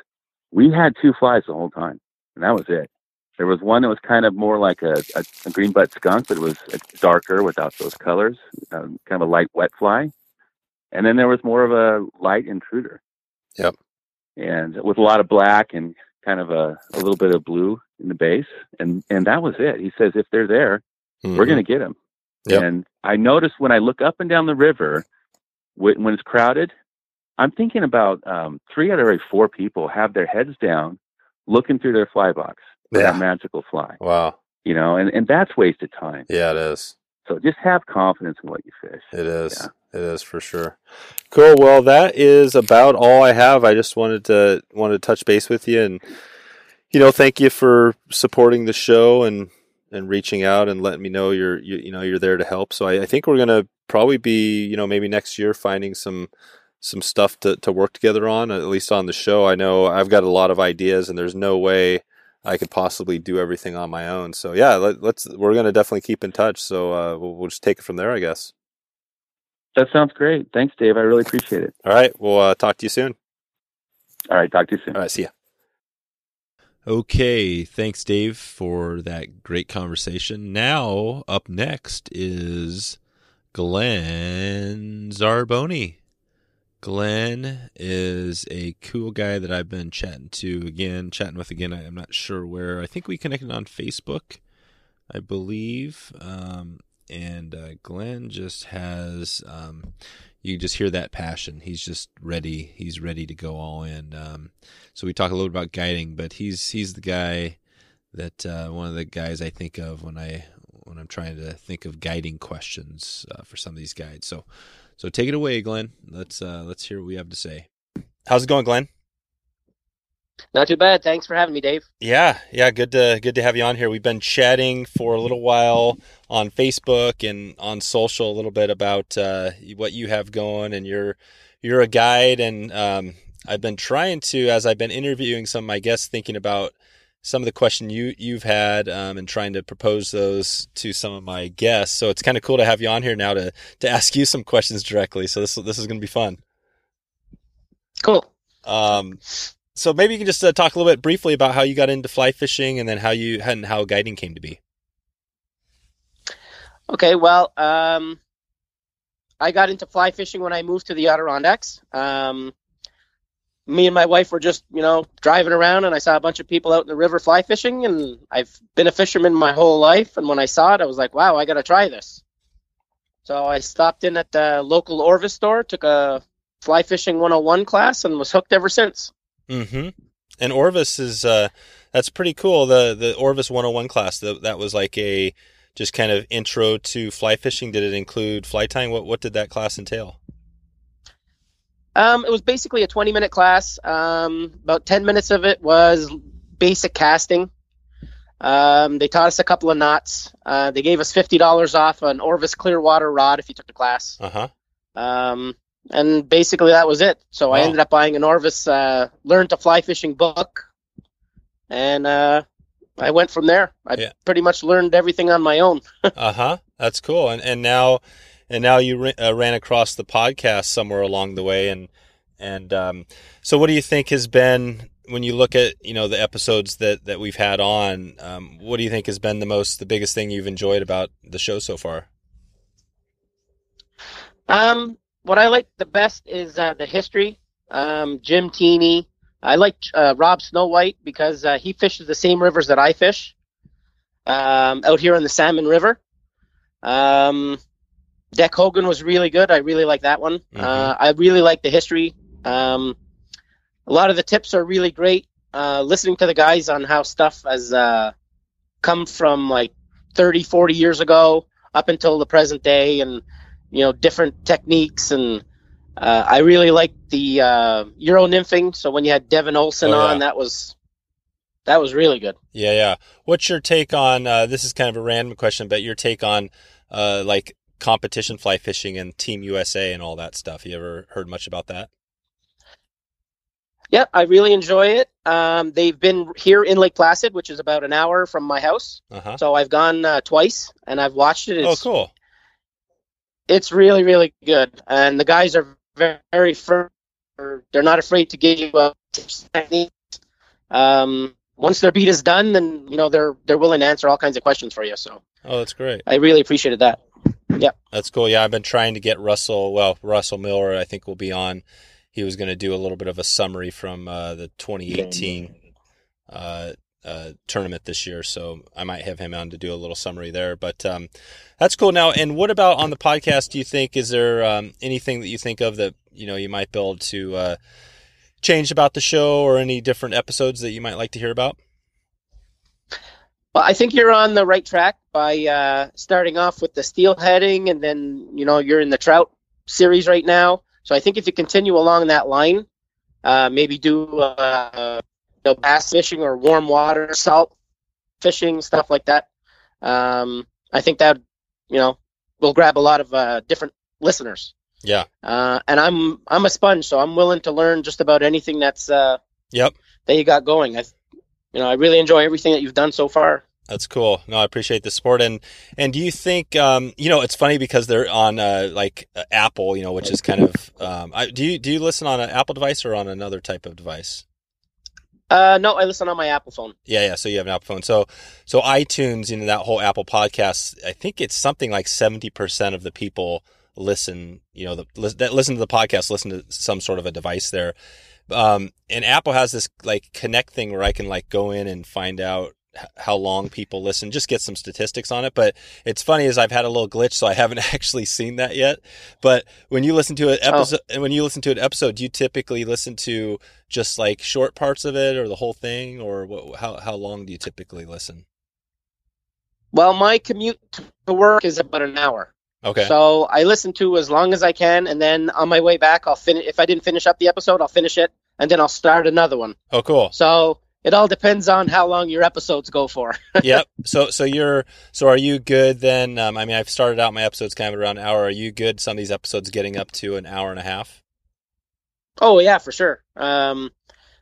we had two flies the whole time, and that was it. There was one that was kind of more like a, a, a green butt skunk, but it was uh, darker without those colors, um, kind of a light wet fly. And then there was more of a light intruder. Yep. And with a lot of black and kind of a, a little bit of blue in the base. And, and that was it. He says, if they're there, we're going to get them. Yep. And I noticed when I look up and down the river, when, when it's crowded, I'm thinking about um, three out of every four people have their heads down, looking through their fly box for Yeah. that magical fly. Wow. You know, and, and that's wasted time. Yeah, it is. So just have confidence in what you fish. It is. Yeah. It is for sure. Cool. Well, that is about all I have. I just wanted to wanted to touch base with you and you know, thank you for supporting the show and and reaching out and letting me know you're you, you know you're there to help. So I, I think we're gonna probably be you know maybe next year finding some some stuff to to work together on at least on the show. I know I've got a lot of ideas and there's no way I could possibly do everything on my own. So yeah, let, let's we're gonna definitely keep in touch. So uh, we'll, we'll just take it from there, I guess. That sounds great. Thanks, Dave. I really appreciate it. All right. We'll uh, talk to you soon. All right. Talk to you soon. All right. See ya. Okay, thanks, Dave, for that great conversation. Now, up next is Glenn Zarboni. Glenn is a cool guy that I've been chatting to again, chatting with again. I- I'm not sure where. I think we connected on Facebook, I believe. Um, and uh, Glenn just has, um, you just hear that passion. He's just ready. He's ready to go all in. Um, so we talk a little bit about guiding, but he's he's the guy that uh, one of the guys I think of when I when I'm trying to think of guiding questions uh, for some of these guides. So so take it away, Glenn. Let's uh, let's hear what we have to say. How's it going, Glenn? Not too bad. Thanks for having me, Dave. Yeah, yeah, good to good to have you on here. We've been chatting for a little while on Facebook and on social a little bit about uh, what you have going, and you're you're a guide, and um, I've been trying to as I've been interviewing some of my guests, thinking about some of the question you you've had, um, and trying to propose those to some of my guests. So it's kind of cool to have you on here now to to ask you some questions directly. So this this is going to be fun. Cool. Um, so maybe you can just uh, talk a little bit briefly about how you got into fly fishing and then how you and how guiding came to be. Okay, well, um, I got into fly fishing when I moved to the Adirondacks. Um, me and my wife were just, you know, driving around, and I saw a bunch of people out in the river fly fishing. And I've been a fisherman my whole life, and when I saw it, I was like, "Wow, I got to try this." So I stopped in at the local Orvis store, took a fly fishing 101 class, and was hooked ever since. Mm-hmm. And Orvis is uh, that's pretty cool. The the Orvis 101 class that that was like a just kind of intro to fly fishing. Did it include fly tying? What what did that class entail? Um, it was basically a 20 minute class. Um, about 10 minutes of it was basic casting. Um, they taught us a couple of knots. Uh, they gave us $50 off an Orvis Clearwater rod if you took the class. Uh huh. Um, and basically that was it. So I ended up buying an Orvis uh, Learn to Fly Fishing book. And uh, I went from there. I Yeah. pretty much learned everything on my own. uh huh. That's cool. And and now and now you ran, uh, ran across the podcast somewhere along the way, and and um, so what do you think has been when you look at you know the episodes that that we've had on? Um, what do you think has been the most the biggest thing you've enjoyed about the show so far? Um, what I like the best is uh, the history. Um, Jim Teeny. I like uh, Rob Snowhite because uh, he fishes the same rivers that I fish. Um, out here on the Salmon River. Um, Dec Hogan was really good. I really like that one. Mhm. Uh, I really like the history. Um, a lot of the tips are really great. Uh, listening to the guys on how stuff has uh, come from like 30, 40 years ago up until the present day and, you know, different techniques. And uh, I really like the uh, Euro nymphing. So when you had Devin Olsen Oh, yeah. on, that was that was really good. Yeah, yeah. What's your take on? Uh, this is kind of a random question, but your take on uh, like competition fly fishing and Team USA and all that stuff. You ever heard much about that? Yeah, I really enjoy it. Um, they've been here in Lake Placid, which is about an hour from my house. Uh huh. So I've gone uh, twice and I've watched it. Oh, It's, cool. it's really, really good. And the guys are very, very firm. They're not afraid to give you uh, tips techniques. Um, once their beat is done, then you know they're they're willing to answer all kinds of questions for you. So Oh, that's great. I really appreciated that. Yeah, that's cool. Yeah, I've been trying to get Russell. Well, Russell Miller, I think will be on. He was going to do a little bit of a summary from uh, the 2018 uh, uh, tournament this year, so I might have him on to do a little summary there. But um, that's cool. Now, and what about on the podcast? Do you think is there um, anything that you think of that you know you might be able to uh, change about the show, or any different episodes that you might like to hear about? Well, I think you're on the right track by uh, starting off with the steelheading, and then you know you're in the trout series right now. So I think if you continue along that line, uh, maybe do uh, you know, bass fishing or warm water, salt fishing, stuff like that. Um, I think that you know will grab a lot of uh, different listeners. Yeah. Uh, and I'm I'm a sponge, so I'm willing to learn just about anything that's uh, Yep. that you got going. I, you know, I really enjoy everything that you've done so far. That's cool. No, I appreciate the support. And and do you think um, you know it's funny because they're on uh, like uh, Apple, you know, which is kind of um, I, do you do you listen on an Apple device or on another type of device? Uh, no, I listen on my Apple phone. Yeah, yeah. So you have an Apple phone. So so iTunes, you know, that whole Apple podcast. I think it's something like seventy percent of the people listen. You know, the, that listen to the podcast listen to some sort of a device there. Um, and Apple has this like connect thing where I can like go in and find out how long people listen, just get some statistics on it. But it's funny is I've had a little glitch, so I haven't actually seen that yet. But when you listen to an Oh. episode, and when you listen to an episode, do you typically listen to just like short parts of it, or the whole thing, or what, how how long do you typically listen? Well, my commute to work is about an hour. Okay, So I listen to as long as I can, and then on my way back, I'll finish. If I didn't finish up the episode, I'll finish it, and then I'll start another one. oh cool, So it all depends on how long your episodes go for. yep. So so you're so are you good then? Um, I mean, I've started out my episodes kind of around an hour. Are you good? Some of these episodes getting up to an hour and a half. Oh yeah, for sure. Um,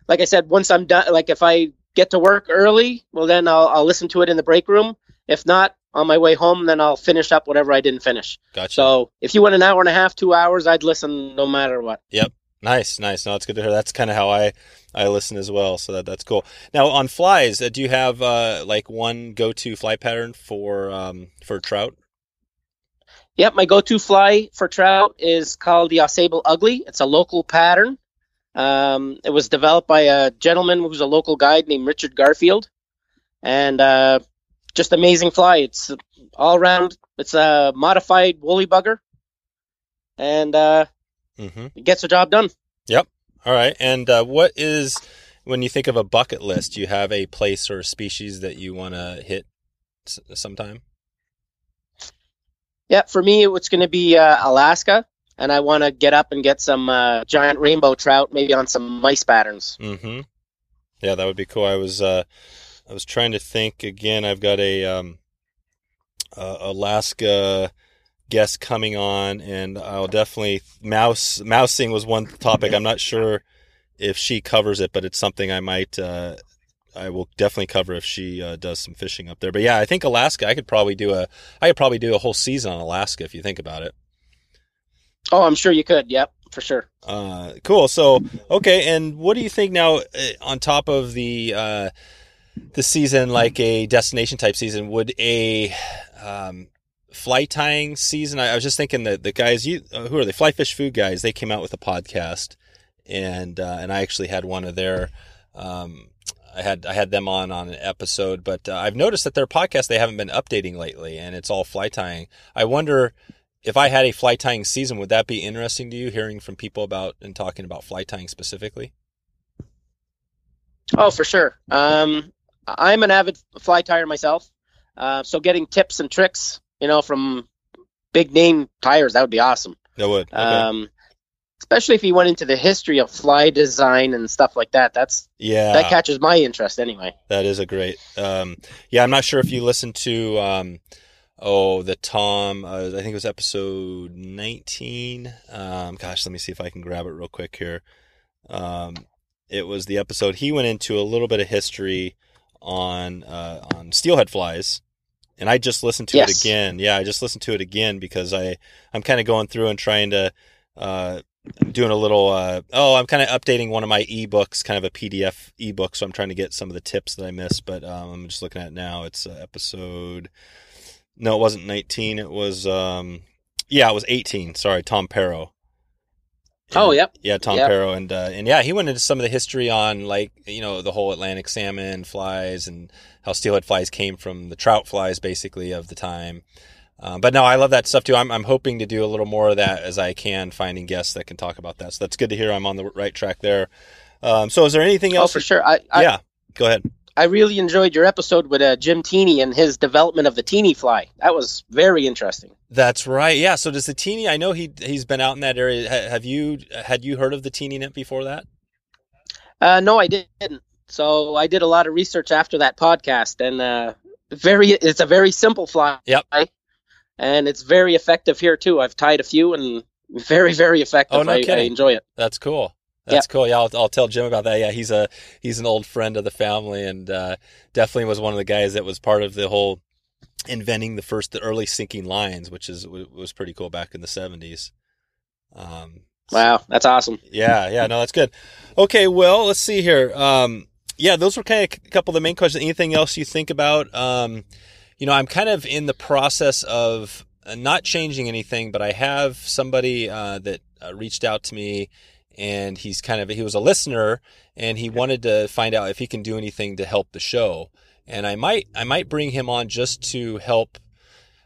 like I said, once I'm done, like if I get to work early, well then I'll I'll listen to it in the break room. If not, on my way home, then I'll finish up whatever I didn't finish. Gotcha. So if you went an hour and a half, two hours, I'd listen no matter what. Yep. Nice, nice. No, it's good to hear. That's kind of how I I listen as well. So that that's cool. Now on flies, uh, do you have uh, like one go to fly pattern for um, for trout? Yep, my go-to fly for trout is called the Ausable Ugly. It's a local pattern. Um, it was developed by a gentleman who's a local guide named Richard Garfield, and uh, just amazing fly. It's all around. It's a modified woolly bugger, and uh, Mm-hmm. it gets the job done. Yep. All right. And uh, what is when you think of a bucket list? Do you have a place or species that you want to hit s- sometime? Yeah, for me, it's going to be uh, Alaska, and I want to get up and get some uh, giant rainbow trout, maybe on some mice patterns. Mm-hmm. Yeah, that would be cool. I was uh, I was trying to think again. I've got a um, uh, Alaska guest coming on, and I'll definitely mouse mousing was one topic. I'm not sure if she covers it, but it's something I might uh, I will definitely cover if she uh, does some fishing up there. But yeah, I think Alaska. I could probably do a I could probably do a whole season on Alaska if you think about it. Oh, I'm sure you could. Yep, for sure. Uh, cool. So okay, and what do you think now? Uh, on top of the the season, like a destination type season, would a um, fly tying season? I, I was just thinking that the guys you uh, who are they fly fish food guys? They came out with a podcast, and uh, and I actually had one of their. Um, I had I had them on on an episode, but uh, I've noticed that their podcast they haven't been updating lately, and it's all fly tying. I wonder if I had a fly tying season, would that be interesting to you? Hearing from people about and talking about fly tying specifically. Oh, for sure. Um, I'm an avid fly tire myself, uh, so getting tips and tricks, you know, from big name tires, that would be awesome. That would. Okay. Um, especially if you went into the history of fly design and stuff like that. That's yeah, that catches my interest anyway. that is a great. Um, yeah, I'm not sure if you listened to. Um, oh, the Tom. Uh, I think it was episode 19. Um, gosh, let me see if I can grab it real quick here. Um, it was the episode he went into a little bit of history on uh, on steelhead flies, and I just listened to it again. Yeah, I just listened to it again because I I'm kind of going through and trying to. Uh, doing a little uh, oh i'm kind of updating one of my ebooks kind of a pdf ebook so i'm trying to get some of the tips that i missed but um, i'm just looking at it now it's uh, episode no it wasn't 19 it was um yeah it was 18 sorry tom Pero Oh, yep. yeah tom Yep. Pero and uh, and yeah he went into some of the history on like you know the whole atlantic salmon flies and how steelhead flies came from the trout flies basically of the time um, but no, I love that stuff too. I'm, I'm hoping to do a little more of that as I can, finding guests that can talk about that. So that's good to hear. I'm on the right track there. Um, so is there anything else? Oh, else? for sure. I, I, yeah, go ahead. I really enjoyed your episode with uh, Jim Teeny and his development of the Teeny fly. That was very interesting. That's right. Yeah. So does the teeny? I know he he's been out in that area. Ha, have you had you heard of the teeny net before that? Uh, no, I didn't. So I did a lot of research after that podcast, and uh, very it's a very simple fly. Yep. And it's very effective here too. I've tied a few, and very very effective. Oh, no I, I kidding. enjoy it. That's cool. That's cool. Yeah, I'll, I'll tell Jim about that. Yeah, he's a he's an old friend of the family, and uh, definitely was one of the guys that was part of the whole inventing the first the early sinking lines, which is was pretty cool back in the seventies. Um, Wow, that's awesome. yeah, yeah, no, that's good. Okay, well, let's see here. Um, yeah, those were kind of a couple of the main questions. Anything else you think about? Um, you know, I'm kind of in the process of uh, not changing anything, but I have somebody uh, that uh, reached out to me, and he's kind of he was a listener, and he wanted to find out if he can do anything to help the show. And I might I might bring him on just to help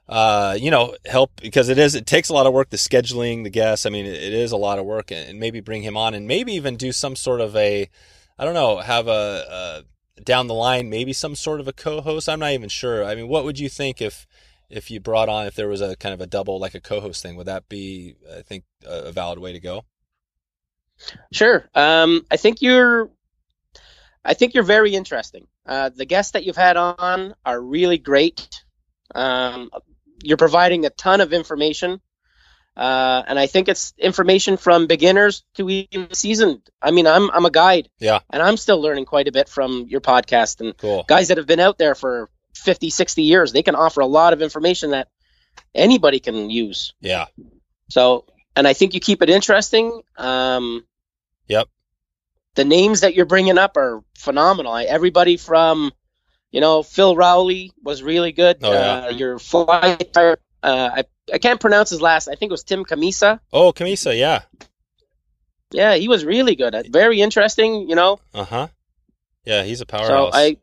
uh, you know, help because it is, it takes a lot of work, the scheduling, the guests. I mean, it, it is a lot of work and, maybe bring him on and maybe even do some sort of a, I don't know, have a, a down the line, maybe some sort of a co-host. I'm not even sure. I mean, what would you think if, if you brought on, if there was a kind of a double, like a co-host thing, would that be, I think, a, a valid way to go? Sure. Um, I think you're. I think you're very interesting. Uh, the guests that you've had on are really great. Um, you're providing a ton of information, uh, and I think it's information from beginners to even seasoned. I mean, I'm I'm a guide, Yeah. and I'm still learning quite a bit from your podcast. And Cool. guys that have been out there for 50, 60 years, they can offer a lot of information that anybody can use. Yeah. So, and I think you keep it interesting. Um, Yep. The names that you're bringing up are phenomenal. I, everybody from, you know, Phil Rowley was really good. Oh, yeah. uh, your fly tire, uh, I, I can't pronounce his last. I think it was Tim Cammisa. Oh, Cammisa. Yeah. Yeah, he was really good. Uh, Very interesting, you know. Uh huh. Yeah. He's a powerhouse. So. I,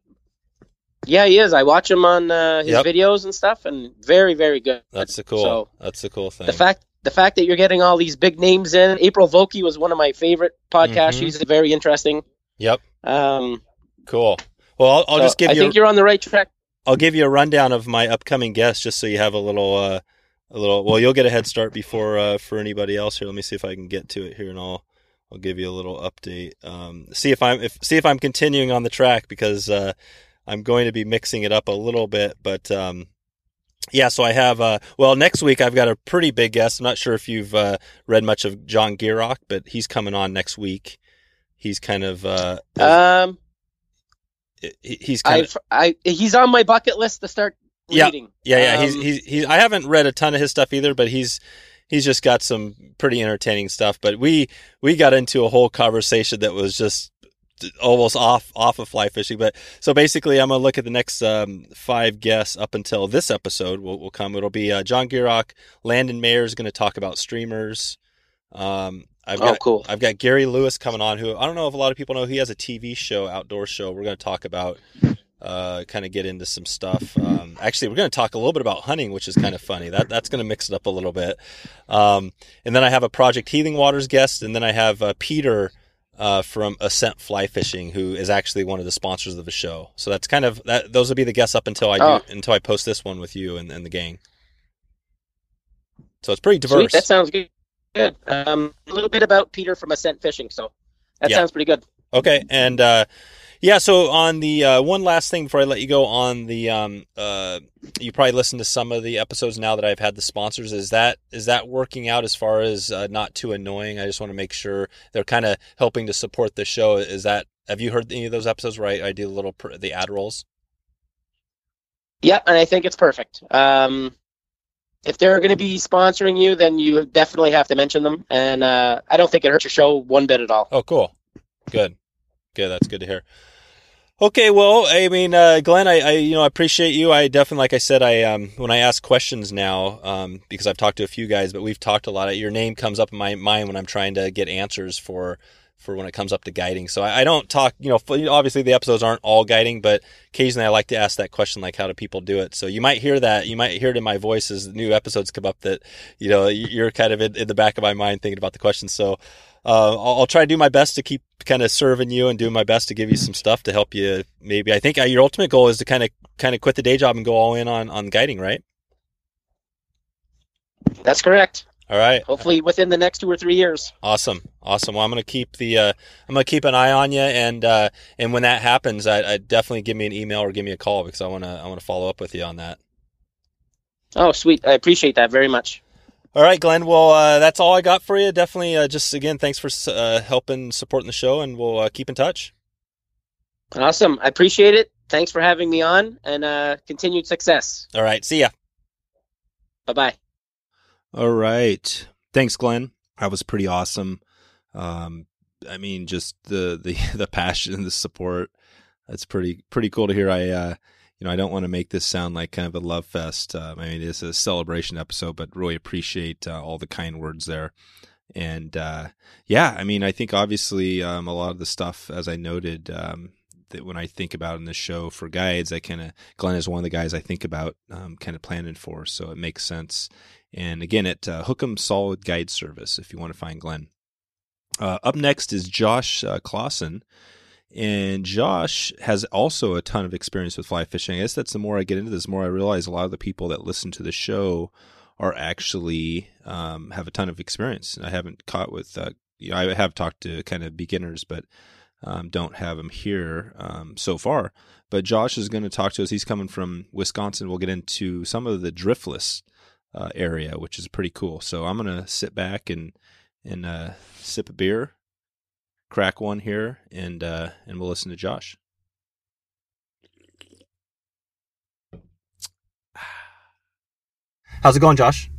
yeah, he is. I watch him on uh, his Yep. videos and stuff, and very, very good. That's the cool. So That's the cool thing. the fact the fact that you're getting all these big names in April Vokey was one of my favorite podcasts. Mhm. She's very interesting. Yep. Um, Cool. Well, I'll, I'll so just give I you. I think you're on the right track. I'll give you a rundown of my upcoming guests just so you have a little uh a little well you'll get a head start before uh for anybody else here. Let me see if I can get to it here and I'll I'll give you a little update. Um see if I'm if see if I'm continuing on the track because uh I'm going to be mixing it up a little bit but um yeah, so I have uh well next week I've got a pretty big guest. I'm not sure if you've uh read much of John Gierach, but he's coming on next week. He's kind of uh Um, he's kind of I he's on my bucket list to start reading. Yeah, yeah, yeah. Um, he's, he's he's I haven't read a ton of his stuff either, but he's he's just got some pretty entertaining stuff. But we we got into a whole conversation that was just almost off off of fly fishing. But so basically, I'm gonna look at the next um, five guests up until this episode will, will come. It'll be uh, John Gierach, Landon Mayer is going to talk about streamers. Um, I've oh, got, cool. I've got Gary Lewis coming on, who I don't know if a lot of people know. He has a TV show, outdoor show. We're going to talk about, uh, kind of get into some stuff. Um, actually, we're going to talk a little bit about hunting, which is kind of funny. That that's going to mix it up a little bit. Um, and then I have a Project Healing Waters guest, and then I have uh, Peter uh, from Ascent Fly Fishing, who is actually one of the sponsors of the show. So that's kind of that. Those will be the guests up until I oh. do, until I post this one with you and, and the gang. So it's pretty diverse. Sweet, that sounds good good. Um, a little bit about Peter from Ascent Fishing. So that yeah. sounds pretty good. Okay, and uh, yeah, so on the uh, one last thing before I let you go on the um, uh, you probably listened to some of the episodes now that I've had the sponsors. Is that is that working out as far as uh, not too annoying? I just want to make sure they're kind of helping to support the show. Is that have you heard any of those episodes where I, I do a little pr- the ad rolls? Yeah, and I think it's perfect. Um, if they're going to be sponsoring you, then you definitely have to mention them. And uh, I don't think it hurts your show one bit at all. Oh, cool. Good. Good. That's good to hear. Okay, well, I mean, uh, Glenn, I, I, you know, I appreciate you. I definitely, like I said, I um, when I ask questions now, um, because I've talked to a few guys, but we've talked a lot. Your name comes up in my mind when I'm trying to get answers for for when it comes up to guiding. So I, I don't talk, you know, obviously the episodes aren't all guiding, but occasionally I like to ask that question, like how do people do it? So you might hear that, you might hear it in my voice as new episodes come up that, you know, you're kind of in, in the back of my mind thinking about the question. So, uh, I'll, I'll, try to do my best to keep kind of serving you and doing my best to give you some stuff to help you. Maybe I think uh, your ultimate goal is to kind of, kind of quit the day job and go all in on, on guiding, right? That's correct. All right. Hopefully within the next two or three years. Awesome, awesome. Well, I'm gonna keep the uh, I'm gonna keep an eye on you, and uh, and when that happens, I, I definitely give me an email or give me a call because I wanna I wanna follow up with you on that. Oh, sweet. I appreciate that very much. All right, Glenn. Well, uh, that's all I got for you. Definitely, uh, just again, thanks for uh, helping supporting the show, and we'll uh, keep in touch. Awesome. I appreciate it. Thanks for having me on, and uh, continued success. All right. See ya. Bye bye. All right. Thanks, Glenn. That was pretty awesome. Um, I mean, just the, the, the passion and the support. That's pretty, pretty cool to hear. I, uh, you know, I don't want to make this sound like kind of a love fest. Uh, I mean, it's a celebration episode, but really appreciate uh, all the kind words there. And uh, yeah, I mean, I think obviously um, a lot of the stuff, as I noted, um, that when I think about in the show for guides, I kind of Glenn is one of the guys I think about um, kind of planning for, so it makes sense. And again, at uh, Hook'em Solid Guide Service, if you want to find Glenn. Uh, up next is Josh uh, Clausen. And Josh has also a ton of experience with fly fishing. I guess that's the more I get into this, the more I realize a lot of the people that listen to the show are actually um, have a ton of experience. I haven't caught with, uh, you know, I have talked to kind of beginners, but um, don't have them here um, so far. But Josh is going to talk to us. He's coming from Wisconsin. We'll get into some of the driftless uh, area, which is pretty cool. So I'm gonna sit back and and uh, sip a beer, crack one here, and uh, and we'll listen to Josh. How's it going, Josh?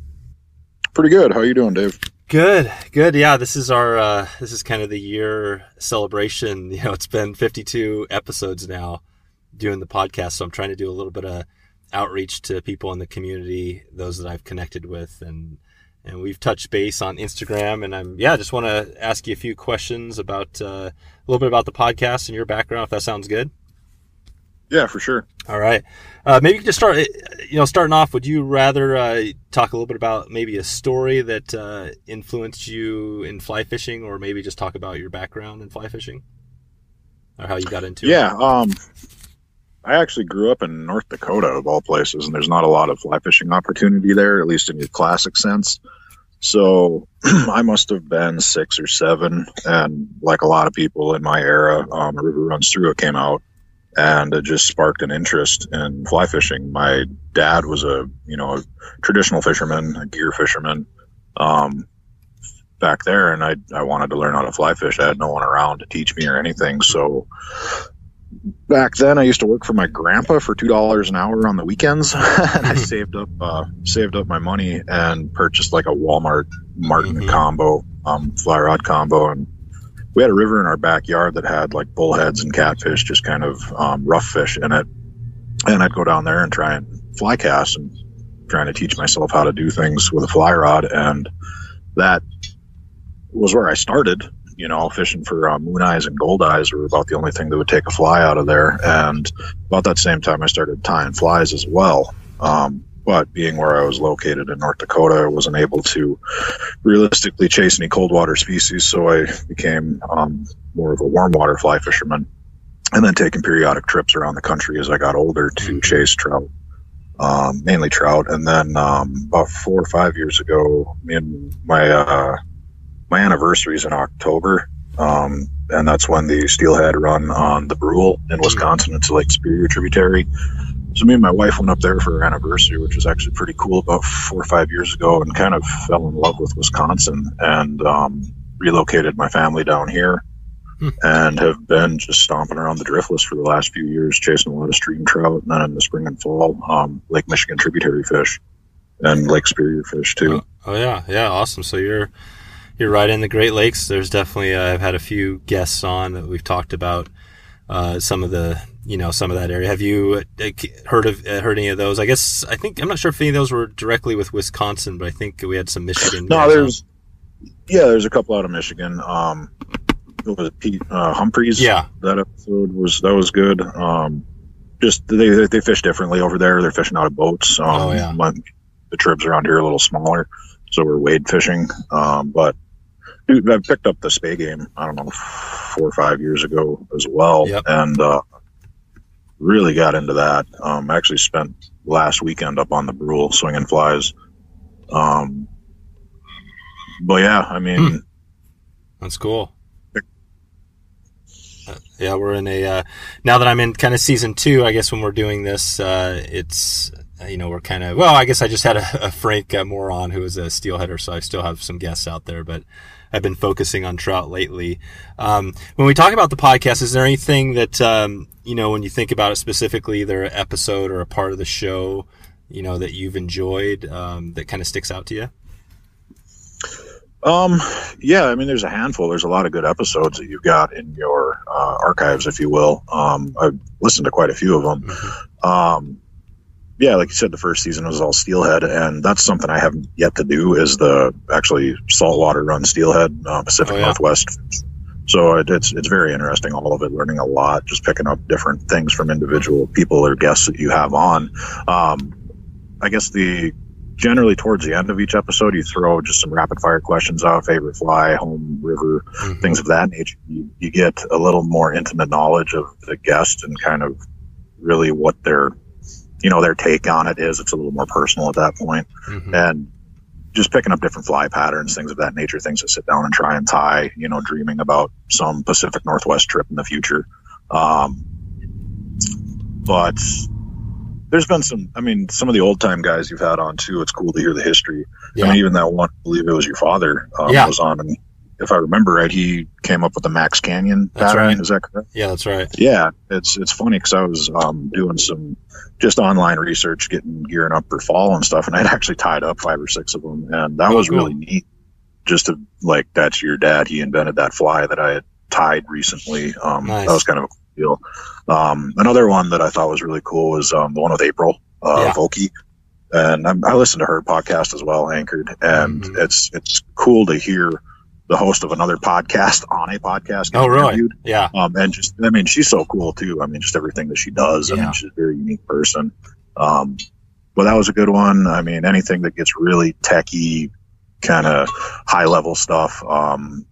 Pretty good. How are you doing, Dave? Good, good. Yeah, this is our uh, this is kind of the year celebration. You know, it's been 52 episodes now doing the podcast, so I'm trying to do a little bit of outreach to people in the community, those that I've connected with, and and we've touched base on Instagram. And I'm yeah, just want to ask you a few questions about uh, a little bit about the podcast and your background, if that sounds good. Yeah, for sure. All right, uh, maybe you could just start. You know, starting off, would you rather uh, talk a little bit about maybe a story that uh, influenced you in fly fishing, or maybe just talk about your background in fly fishing, or how you got into yeah, it? Yeah. Um, I actually grew up in North Dakota, of all places, and there's not a lot of fly fishing opportunity there, at least in your classic sense. So I must have been six or seven, and like a lot of people in my era, um, River Runs Through It came out, and it just sparked an interest in fly fishing. My dad was a you know a traditional fisherman, a gear fisherman, um, back there, and I I wanted to learn how to fly fish. I had no one around to teach me or anything, so back then I used to work for my grandpa for two dollars an hour on the weekends, and I saved up uh, saved up my money and purchased like a Walmart Martin Mhm. combo, um, fly rod combo, and we had a river in our backyard that had like bullheads and catfish, just kind of um, rough fish in it, and I'd go down there and try and fly cast and trying to teach myself how to do things with a fly rod, and that was where I started you know, fishing for uh, moon eyes and gold eyes were about the only thing that would take a fly out of there. And about that same time, I started tying flies as well. Um, but being where I was located in North Dakota, I wasn't able to realistically chase any cold water species. So I became um, more of a warm water fly fisherman and then taking periodic trips around the country as I got older to chase trout. Um, mainly trout, and then um, about four or five years ago, me and my uh, my anniversary is in October, um, and that's when the steelhead run on the Brule in Wisconsin. It's a Lake Superior tributary. So me and my wife went up there for our anniversary, which was actually pretty cool about four or five years ago, and kind of fell in love with Wisconsin and um, relocated my family down here. Hmm. And have been just stomping around the driftless for the last few years, chasing a lot of stream trout, and then in the spring and fall, um, Lake Michigan tributary fish and Lake Superior fish too. Oh, oh yeah, yeah, awesome. So you're you're right in the Great Lakes. There's definitely uh, I've had a few guests on that we've talked about uh, some of the you know some of that area. Have you heard of uh, heard any of those? I guess I think I'm not sure if any of those were directly with Wisconsin, but I think we had some Michigan. No, guys on. there's yeah, there's a couple out of Michigan. Um, what was it Pete uh, Humphreys? Yeah. that episode was that was good. Um, just they they- they fish differently over there. They're fishing out of boats. Um, Oh, yeah. my- the trips around here are a little smaller, so we're wade fishing. Um, but dude, I picked up the spey game. I don't know four or five years ago as well, Yep. and uh, really got into that. Um, I actually spent last weekend up on the Brule swinging flies. Um, but yeah, I mean, Hmm. That's cool. Uh, yeah, we're in a uh, now that I'm in kind of season two. I guess when we're doing this, uh, it's uh, you know we're kind of well. I guess I just had a, a Frank uh, Moron who is a steelheader, so I still have some guests out there, but I've been focusing on trout lately. Um, when we talk about the podcast, is there anything that um, you know when you think about it specifically, either an episode or a part of the show, you know that you've enjoyed um, that kind of sticks out to you? Um, yeah, I mean, there's a handful. There's a lot of good episodes that you've got in your uh, archives, if you will. Um, I've listened to quite a few of them. Um, yeah, like you said, the first season was all steelhead, and that's something I haven't yet to do. Is the actually saltwater run steelhead uh, Pacific Oh, yeah. Northwest. So it, it's it's very interesting. All of it, learning a lot, just picking up different things from individual people or guests that you have on. Um, I guess the generally towards the end of each episode, you throw just some rapid fire questions out, favorite fly, home, river, Mhm. things of that nature. You, you get a little more intimate knowledge of the guest and kind of really what their, you know, their take on it is. It's a little more personal at that point. Mhm. And just picking up different fly patterns, things of that nature, things to sit down and try and tie, you know, dreaming about some Pacific Northwest trip in the future. Um, but there's been some, I mean, some of the old time guys you've had on too. It's cool to hear the history. Yeah. I mean, even that one, I believe it was your father, um, Yeah. was on. And if I remember right, he came up with the Mack's Canyon That's pattern. right. Is that correct? Yeah, that's right. Yeah, it's it's funny because I was um, doing some just online research, getting gearing up for fall and stuff, and I'd actually tied up five or six of them, and that Oh, was cool. really neat. Just to like, that's your dad. He invented that fly that I had tied recently. Um, Nice. That was kind of a cool deal. Um, another one that I thought was really cool was um, the one with April uh, Yeah. Vokey. And I'm, I listened to her podcast as well, Anchored, and Mhm. it's it's cool to hear the host of another podcast on a podcast. Oh, really? Yeah. Um, and just, I mean, she's so cool too. I mean, just everything that she does. I mean, she's a very unique person. Um, but that was a good one. I mean, anything that gets really techie, kind of high level stuff, um,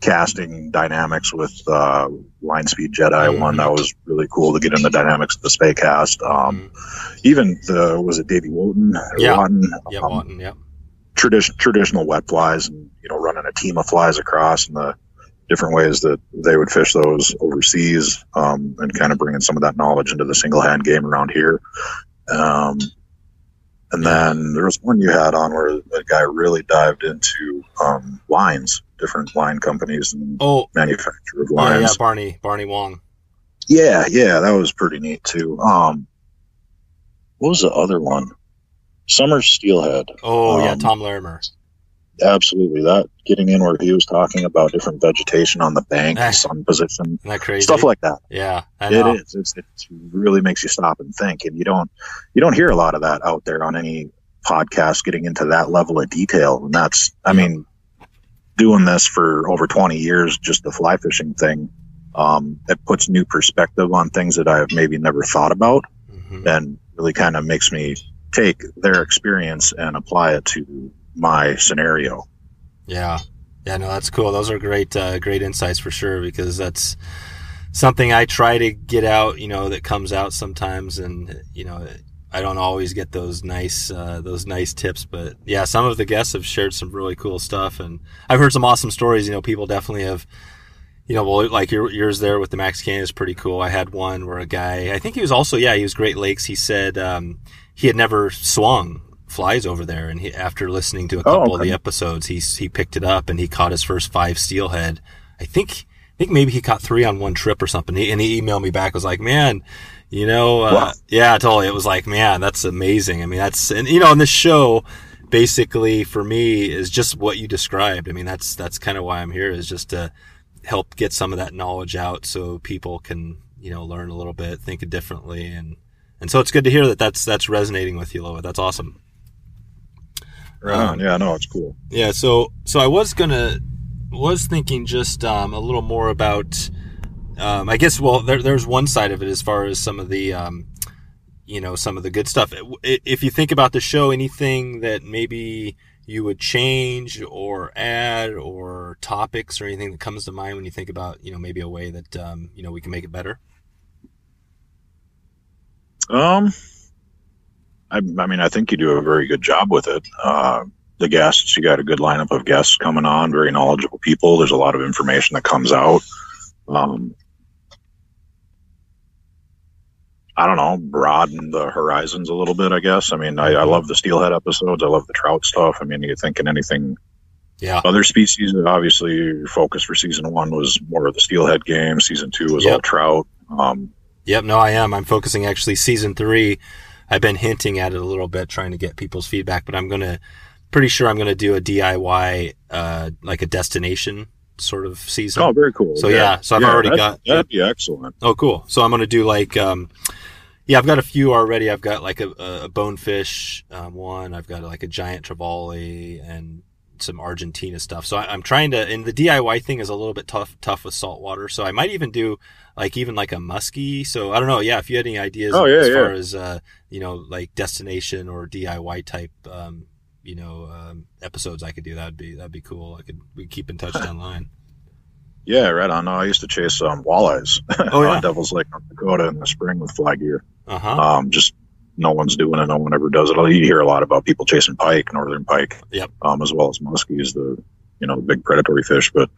casting dynamics with, uh, line speed Jedi Mhm. one, that was really cool to get in the dynamics of the Spey cast. Um, even the, was it Davey Wotton Yeah. Wotton? Yeah, Um, Wotton, yeah. Tradition, traditional wet flies and, you know, running a team of flies across and the different ways that they would fish those overseas, um, and kind of bringing some of that knowledge into the single hand game around here. Um, and then there was one you had on where a guy really dived into, um, lines, different line companies and Oh, manufacturer of lines. yeah, yeah. Barney, Barney Wong. Yeah, yeah, that was pretty neat too. Um, what was the other one? Summer Steelhead. Oh yeah, Um, Tom Larimer. Absolutely, that getting in where he was talking about different vegetation on the bank, Eh. sun position, Isn't that crazy? stuff like that. yeah, I It is. It's, it really makes you stop and think, and you don't you don't hear a lot of that out there on any podcast getting into that level of detail. And that's, I mean, doing this for over twenty years, just the fly fishing thing, um, it puts new perspective on things that I've maybe never thought about, Mhm. and really kind of makes me take their experience and apply it to my scenario. Yeah, yeah, no, that's cool. Those are great, uh, great insights for sure because that's something I try to get out. You know, that comes out sometimes, and you know, I don't always get those nice, uh, those nice tips. But yeah, some of the guests have shared some really cool stuff, and I've heard some awesome stories. You know, people definitely have. You know, well, like your, yours there with the Mack's Canyon is pretty cool. I had one where a guy, I think he was also, yeah, he was Great Lakes. He said um, he had never swung flies over there, and he, after listening to a Oh, couple of the episodes, he he picked it up and he caught his first five steelhead. I think I think maybe he caught three on one trip or something. He, and he emailed me back was like, man, you know, uh, Wow. yeah, totally. It was like, man, that's amazing. I mean, that's and you know, and this show basically for me is just what you described. I mean, that's that's kind of why I'm here is just to help get some of that knowledge out so people can you know learn a little bit, think differently, and and so it's good to hear that that's that's resonating with you, Loa. That's awesome. Right Um, on. Yeah, no, it's cool. Yeah, so so I was gonna was thinking just um, a little more about um, I guess well there, there's one side of it as far as some of the um, you know some of the good stuff. If you think about the show, anything that maybe you would change or add or topics or anything that comes to mind when you think about you know maybe a way that um, you know we can make it better. Um, I, I mean, I think you do a very good job with it. Uh, the guests, you got a good lineup of guests coming on, very knowledgeable people. There's a lot of information that comes out. Um, I don't know, broaden the horizons a little bit, I guess. I mean, I, I love the steelhead episodes. I love the trout stuff. I mean, you're thinking anything Yeah, other species, obviously your focus for season one was more of the steelhead game. Season two was all trout. Um, Yep, no, I am. I'm focusing actually season three. I've been hinting at it a little bit, trying to get people's feedback, but I'm gonna pretty sure I'm gonna do a DIY, uh, like a destination sort of season. oh, very cool. So, yeah, so I've already that- got- that'd be excellent. Oh, cool. So I'm gonna do like, um, yeah, I've got a few already. I've got like a, a bonefish um, one. I've got like a giant trevally and some Argentina stuff. So I, I'm trying to, and the DIY thing is a little bit tough, tough with salt water. So I might even do like even like a muskie. So I don't know. Yeah, if you had any ideas Oh, yeah, as yeah. far as uh, you know, like destination or DIY type, um, you know, um, episodes, I could do that'd be that'd be cool. I could we keep in touch online. Yeah, right on. No, I used to chase um, walleyes Oh, yeah. on Devil's Lake, North Dakota in the spring with fly gear. Uh huh. Um, just no one's doing it. No one ever does it. You hear a lot about people chasing pike, northern pike, Yep. um, as well as muskies, the you know big predatory fish, but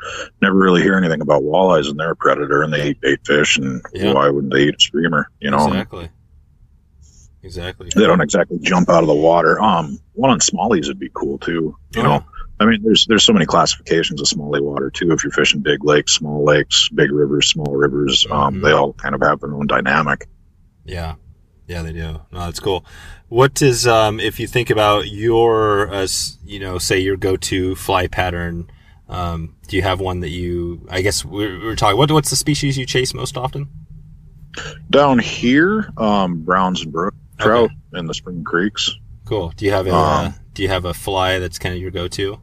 never really hear anything about walleyes. And they're a predator, and they eat bait fish, and Yeah. why wouldn't they eat a streamer? You know, exactly. Exactly. they don't exactly jump out of the water. Um, one on smallies would be cool too. You know, I mean, there's there's so many classifications of smallie water too. If you're fishing big lakes, small lakes, big rivers, small rivers, um, Mhm. they all kind of have their own dynamic. Yeah. Yeah, they do. No, that's cool. What is, um, if you think about your, uh, you know, say your go-to fly pattern, um, do you have one that you, I guess we we were talking, what, what's the species you chase most often? Down here, um, browns and brook trout in the spring creeks. Cool. Do you have a, uh, Um, do you have a fly that's kind of your go-to?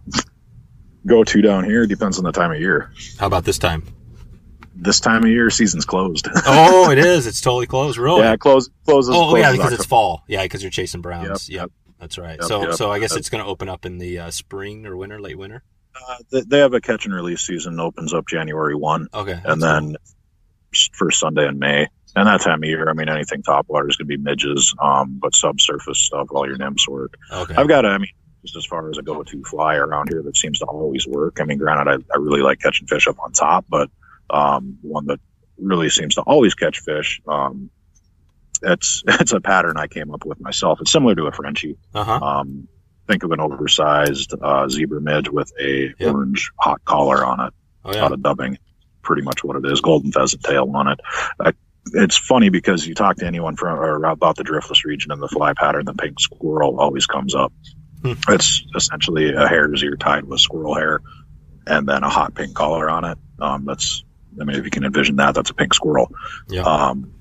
Go to down here depends on the time of year. How about this time? This time of year, season's closed. Oh, it is. It's totally closed. Really? yeah, close closes. oh, yeah, closes because it's fall. Yeah, because you're chasing browns. Yep. Yep, That's right. Yep, so, yep. so I guess it's going to open up in the uh, spring or winter, late winter. Uh, they, they have a catch and release season opens up January one, Okay. and then first Sunday in May. And that time of year, I mean, anything top water is going to be midges, um, but subsurface stuff, all your nymphs work. okay. I've got, I mean, just as far as a go-to fly around here that seems to always work. I mean, granted, I, I really like catching fish up on top, but um, one that really seems to always catch fish. Um, it's it's a pattern I came up with myself. It's similar to a Frenchie. Uh huh. Um, think of an oversized uh, zebra midge with a Yep. orange hot collar on it Oh yeah. out of dubbing. Pretty much what it is. Golden pheasant tail on it. I it's funny because you talk to anyone from or about the driftless region and the fly pattern, the pink squirrel always comes up. Hmm. It's essentially a hare's ear tied with squirrel hair, and then a hot pink collar on it. Um, that's I mean, if you can envision that, that's a pink squirrel. Yeah. Um,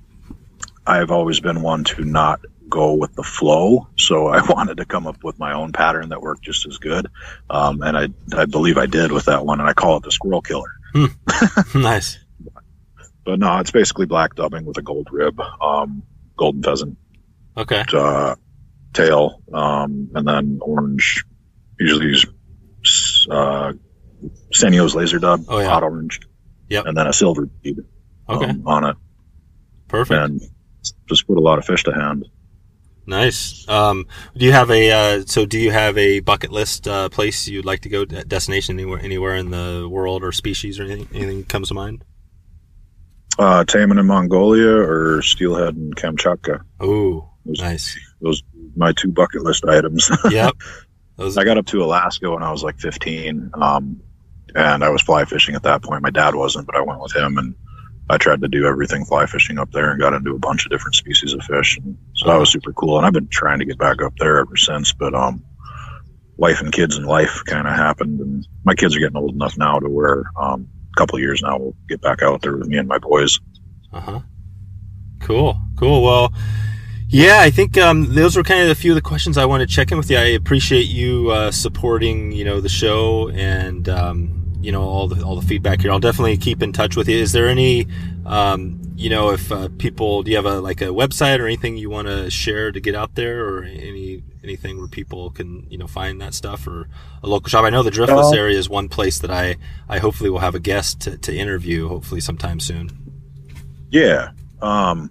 I've always been one to not go with the flow, so I wanted to come up with my own pattern that worked just as good, um, and I I believe I did with that one, and I call it the squirrel killer. nice. But no, it's basically black dubbing with a gold rib, um, golden pheasant Okay. uh, tail, um, and then orange. Usually use uh, Senyo's laser dub, Oh, yeah. hot orange. Yep. And then a silver bead Okay. um, on it, Perfect. and just put a lot of fish to hand. Nice. Um, do you have a uh, so do you have a bucket list uh, place you'd like to go de- destination anywhere anywhere in the world or species or anything anything comes to mind? Uh, Taimen in Mongolia or Steelhead in Kamchatka. Oh, nice. those my two bucket list items. Yep. Those, I got up to Alaska when I was like 15, um, and I was fly fishing at that point. My dad wasn't, but I went with him, and I tried to do everything fly fishing up there and got into a bunch of different species of fish. And so that was super cool. And I've been trying to get back up there ever since, but um, life and kids and life kind of happened, and my kids are getting old enough now to where um, a couple years now we'll get back out there with me and my boys. Uh huh. Cool. Cool. Well, yeah, I think um, those were kind of a few of the questions I wanted to check in with you. I appreciate you uh, supporting, you know, the show and um, you know all the all the feedback here. I'll definitely keep in touch with you. Is there any, um, you know, if uh, people do you have a like a website or anything you want to share to get out there, or any anything where people can you know find that stuff or a local shop? I know the Driftless area is one place that I I hopefully will have a guest to, to interview hopefully sometime soon. Yeah. Um,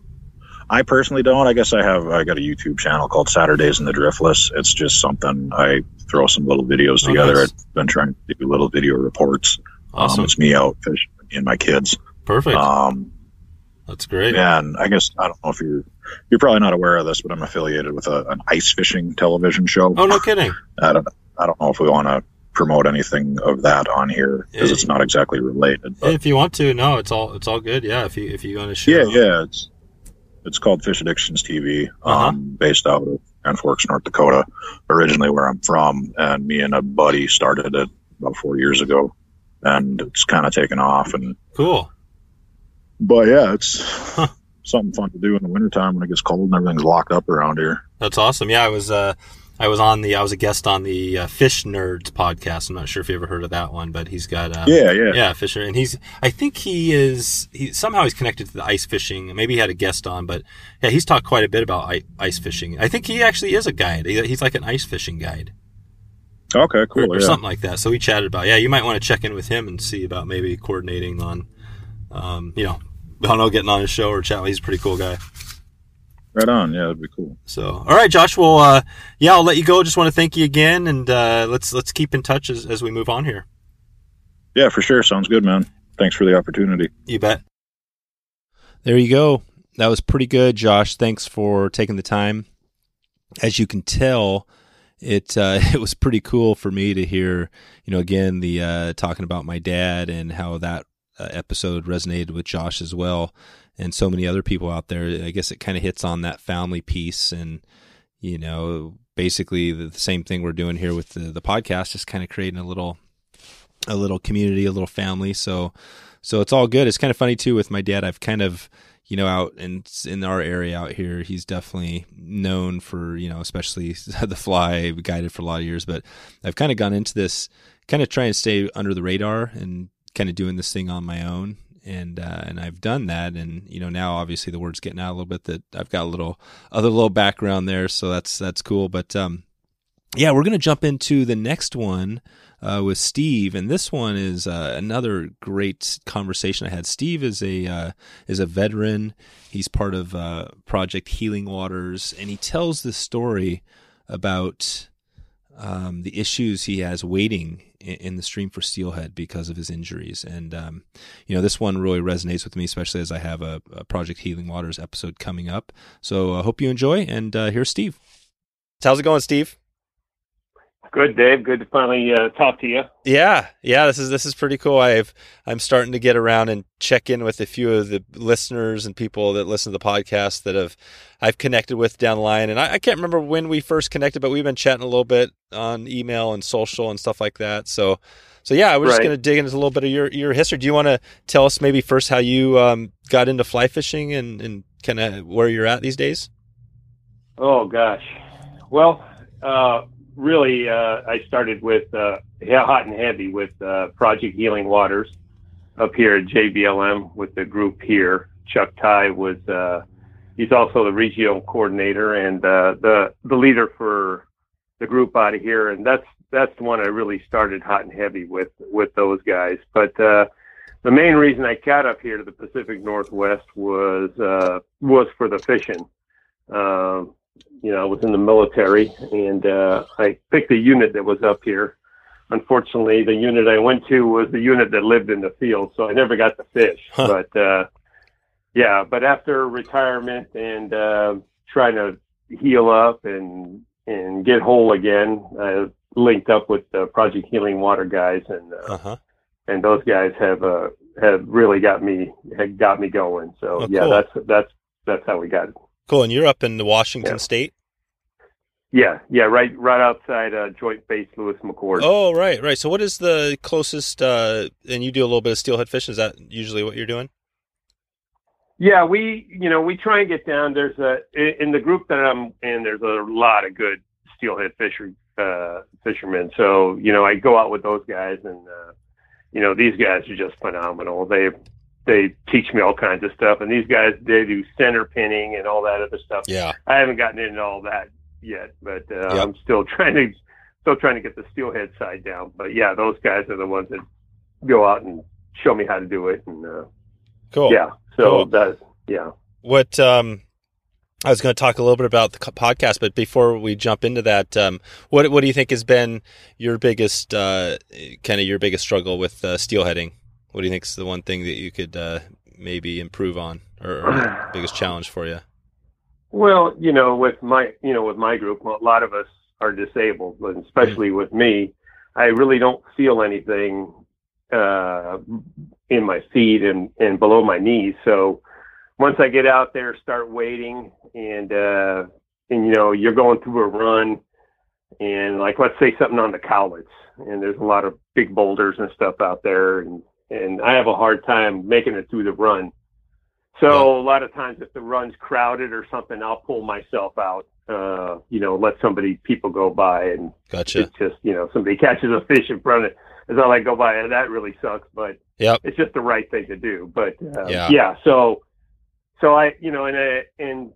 I personally don't. I guess I have. I got a YouTube channel called Saturdays in the Driftless. It's just something I throw some little videos Oh, together. nice. I've been trying to do little video reports. Awesome. Um, it's me out fishing and my kids. Perfect. Um, That's great. yeah, and I guess I don't know if you're you're probably not aware of this, but I'm affiliated with a, an ice fishing television show. Oh, no kidding. I don't. I don't know if we want to promote anything of that on here because it's not exactly related. But if you want to, no, it's all it's all good. Yeah, if you if you want to share. Yeah, yeah. It's it's called Fish Addictions TV, Uh-huh. um, based out of Grand Forks, North Dakota, originally where I'm from. And me and a buddy started it about four years ago, and it's kind of taken off. And Cool. but yeah, it's something fun to do in the wintertime when it gets cold and everything's locked up around here. That's awesome. Yeah, I was uh I was on the I was a guest on the uh, Fish Nerds podcast. I'm not sure if you ever heard of that one, but he's got um, Yeah, yeah, yeah Fisher, and he's I think he is he somehow he's connected to the ice fishing. Maybe he had a guest on, but yeah, he's talked quite a bit about ice fishing. I think he actually is a guide. He- He's like an ice fishing guide. Okay, or, cool. or yeah. something like that. So we chatted about, yeah, you might want to check in with him and see about maybe coordinating on, um, you know, I don't know, getting on his show or chat. He's a pretty cool guy. Right on. Yeah, that'd be cool. So, all right, Josh. Well, uh, yeah, I'll let you go. Just want to thank you again, and uh, let's let's keep in touch as, as we move on here. Yeah, for sure. Sounds good, man. Thanks for the opportunity. You bet. There you go. That was pretty good, Josh. Thanks for taking the time. As you can tell, it uh, it was pretty cool for me to hear. You know, again, the uh, talking about my dad and how that uh, episode resonated with Josh as well, and so many other people out there. I guess it kind of hits on that family piece, and you know, basically the, same thing we're doing here with the the podcast, just kind of creating a little a little community, a little family. So so it's all good. It's kind of funny too with my dad. I've kind of, you know, out in in our area out here, he's definitely known for, you know, especially the fly guided for a lot of years. But I've kind of gone into this, kind of trying to stay under the radar and kind of doing this thing on my own. And uh, and I've done that, and you know now obviously the word's getting out a little bit that I've got a little other little background there, so that's that's cool. But um, yeah, we're gonna jump into the next one uh, with Steve, and this one is uh, another great conversation I had. Steve is a uh, is a veteran. He's part of uh, Project Healing Waters, and he tells this story about um, the issues he has waiting in, the stream for steelhead because of his injuries. And um, you know, this one really resonates with me, especially as I have a, a Project Healing Waters episode coming up. So I hope you enjoy. And uh, here's Steve. How's it going, Steve? Good, Dave. Good to finally uh, talk to you. Yeah, yeah. This is this is pretty cool. I've I'm starting to get around and check in with a few of the listeners and people that listen to the podcast that have I've connected with down the line. And I, I can't remember when we first connected, but we've been chatting a little bit on email and social and stuff like that. So, so yeah, we're just going to dig into a little bit of your your history. Do you want to tell us maybe first how you um, got into fly fishing and and kind of where you're at these days? Oh gosh. Well, uh, really, uh, I started with uh, hot and heavy with uh, Project Healing Waters up here at JBLM with the group here. Chuck Ty was uh, he's also the regional coordinator and uh, the the leader for the group out of here, and that's that's the one I really started hot and heavy with with those guys. But uh, the main reason I got up here to the Pacific Northwest was was for the fishing. You know, I was in the military and uh, I picked a unit that was up here. Unfortunately, the unit I went to was the unit that lived in the field, so I never got to fish. Huh. But uh, yeah, but after retirement and uh, trying to heal up and and get whole again, I linked up with the Project Healing Water guys, and uh, Uh huh. and those guys have uh, have really got me had got me going. So Oh, yeah, cool. that's that's that's how we got it. Cool. And you're up in the Washington Yeah. State. Yeah, yeah, right, right outside uh, Joint Base Lewis McChord. Oh, right, right. So, what is the closest? Uh, and you do a little bit of steelhead fishing. Is that usually what you're doing? Yeah, we, you know, we try and get down. There's a in the group that I'm in. There's a lot of good steelhead fisher uh, fishermen. So you know, I go out with those guys, and uh, you know, these guys are just phenomenal. They they teach me all kinds of stuff, and these guys they do center pinning and all that other stuff. Yeah. I haven't gotten into all that yet, but uh, Yep. I'm still trying to still trying to get the steelhead side down. But yeah, those guys are the ones that go out and show me how to do it, and uh, Cool. yeah, so Cool. that's yeah. What um, I was going to talk a little bit about the podcast, but before we jump into that, um, what what do you think has been your biggest uh, kind of your biggest struggle with uh, steelheading? What do you think is the one thing that you could uh, maybe improve on, or, or biggest challenge for you? Well, you know, with my you know with my group, a lot of us are disabled, but especially with me, I really don't feel anything uh, in my feet and and below my knees. So once I get out there, start wading, and uh, and you know you're going through a run, and like let's say something on the Cowlitz, and there's a lot of big boulders and stuff out there, and and I have a hard time making it through the run. So a lot of times, if the run's crowded or something, I'll pull myself out. Uh, you know, let somebody people go by, and Gotcha. it's just you know somebody catches a fish in front of it. As I like go by, and that really sucks, but yeah, it's just the right thing to do. But uh, Yeah. yeah, so so I you know and uh, and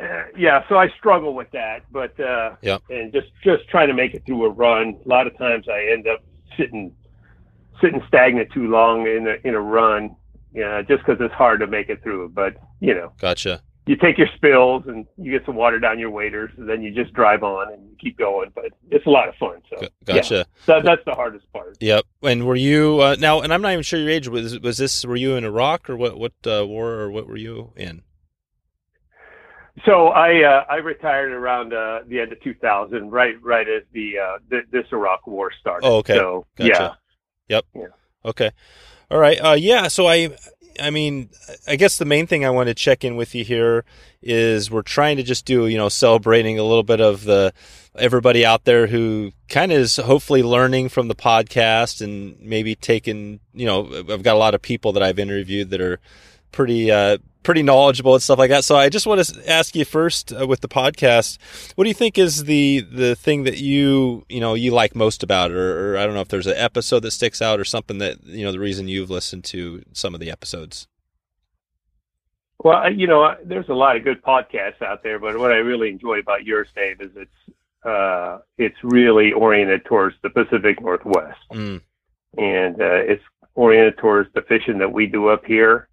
uh, yeah, so I struggle with that, but uh, Yep. and just just trying to make it through a run. A lot of times I end up sitting sitting stagnant too long in a in a run, yeah, just because it's hard to make it through. But you know, Gotcha. you take your spills and you get some water down your waders, and then you just drive on and you keep going. But it's a lot of fun. So Gotcha. that, that's the hardest part. Yep. And were you uh, now? And I'm not even sure your age. Was was this? Were you in Iraq or what? What uh, war or what were you in? So I uh, I retired around uh, the end of 2000, right right as the uh, th- this Iraq War started. Oh, okay. So Gotcha. Yeah, Okay. All right. Uh, yeah. So I, I mean, I guess the main thing I want to check in with you here is we're trying to just do, you know, celebrating a little bit of the everybody out there who kind of is hopefully learning from the podcast and maybe taking, you know, I've got a lot of people that I've interviewed that are pretty, uh, pretty knowledgeable and stuff like that. So I just want to ask you first uh, with the podcast, what do you think is the the thing that you you know you like most about it, or, or I don't know if there's an episode that sticks out or something that you know the reason you've listened to some of the episodes. Well, you know, there's a lot of good podcasts out there, but what I really enjoy about yours, Dave, is it's uh, it's really oriented towards the Pacific Northwest, Mm, and uh, it's oriented towards the fishing that we do up here.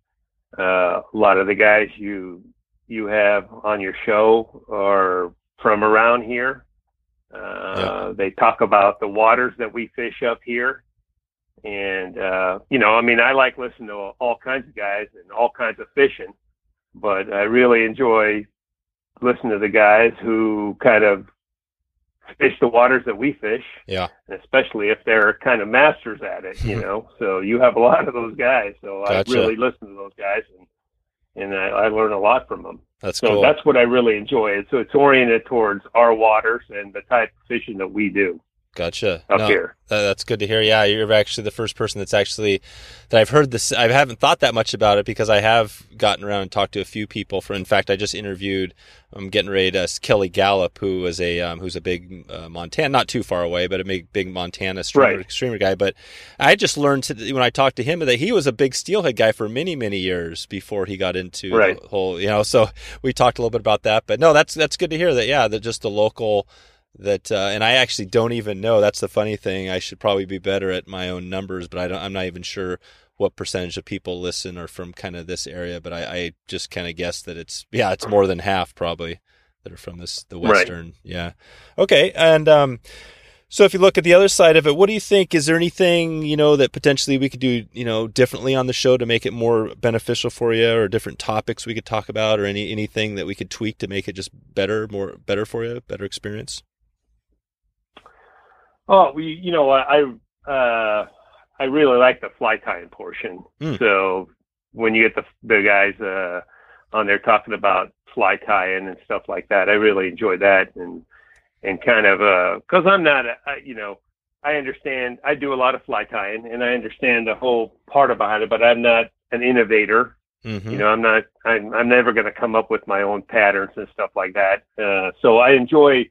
Uh, a lot of the guys you you have on your show are from around here. Uh, They talk about the waters that we fish up here. And, uh, you know, I mean, I like listening to all kinds of guys and all kinds of fishing, but I really enjoy listening to the guys who kind of fish the waters that we fish. Yeah. Especially if they're kind of masters at it, you know. so you have a lot of those guys. So Gotcha. I really listen to those guys and and I, I learn a lot from them. That's So cool. that's what I really enjoy. And So it's oriented towards our waters and the type of fishing that we do Gotcha. up No, here. that's good to hear. Yeah, you're actually the first person that's actually that I've heard this. I haven't thought that much about it because I have gotten around and talked to a few people. For in fact, I just interviewed. I'm getting ready to Kelly Galloup, who is a um, who's a big uh, Montana, not too far away, but a big big Montana streamer, Right. streamer guy. But I just learned to, when I talked to him that he was a big steelhead guy for many many years before he got into Right. the whole. You know, so we talked a little bit about that. But no, that's that's good to hear that. Yeah, that just the local that uh, and I actually don't even know. That's the funny thing. I should probably be better at my own numbers, but I don't. I'm not even sure what percentage of people listen are from kind of this area. But I, I just kind of guess that it's yeah, it's more than half probably that are from this the Right. western. Yeah. Okay. And um, so if you look at the other side of it, what do you think? Is there anything you know that potentially we could do you know differently on the show to make it more beneficial for you, or different topics we could talk about, or any anything that we could tweak to make it just better, more better for you, better experience? Oh, we, you know, I, uh, I really like the fly tying portion. Hmm. So when you get the the guys uh, on there talking about fly tying and stuff like that, I really enjoy that and and kind of because I'm not, a, I, you know, I understand. I do a lot of fly tying and I understand the whole part about it, but I'm not an innovator. Mm-hmm. You know, I'm not. I'm, I'm never going to come up with my own patterns and stuff like that. Uh, so I enjoy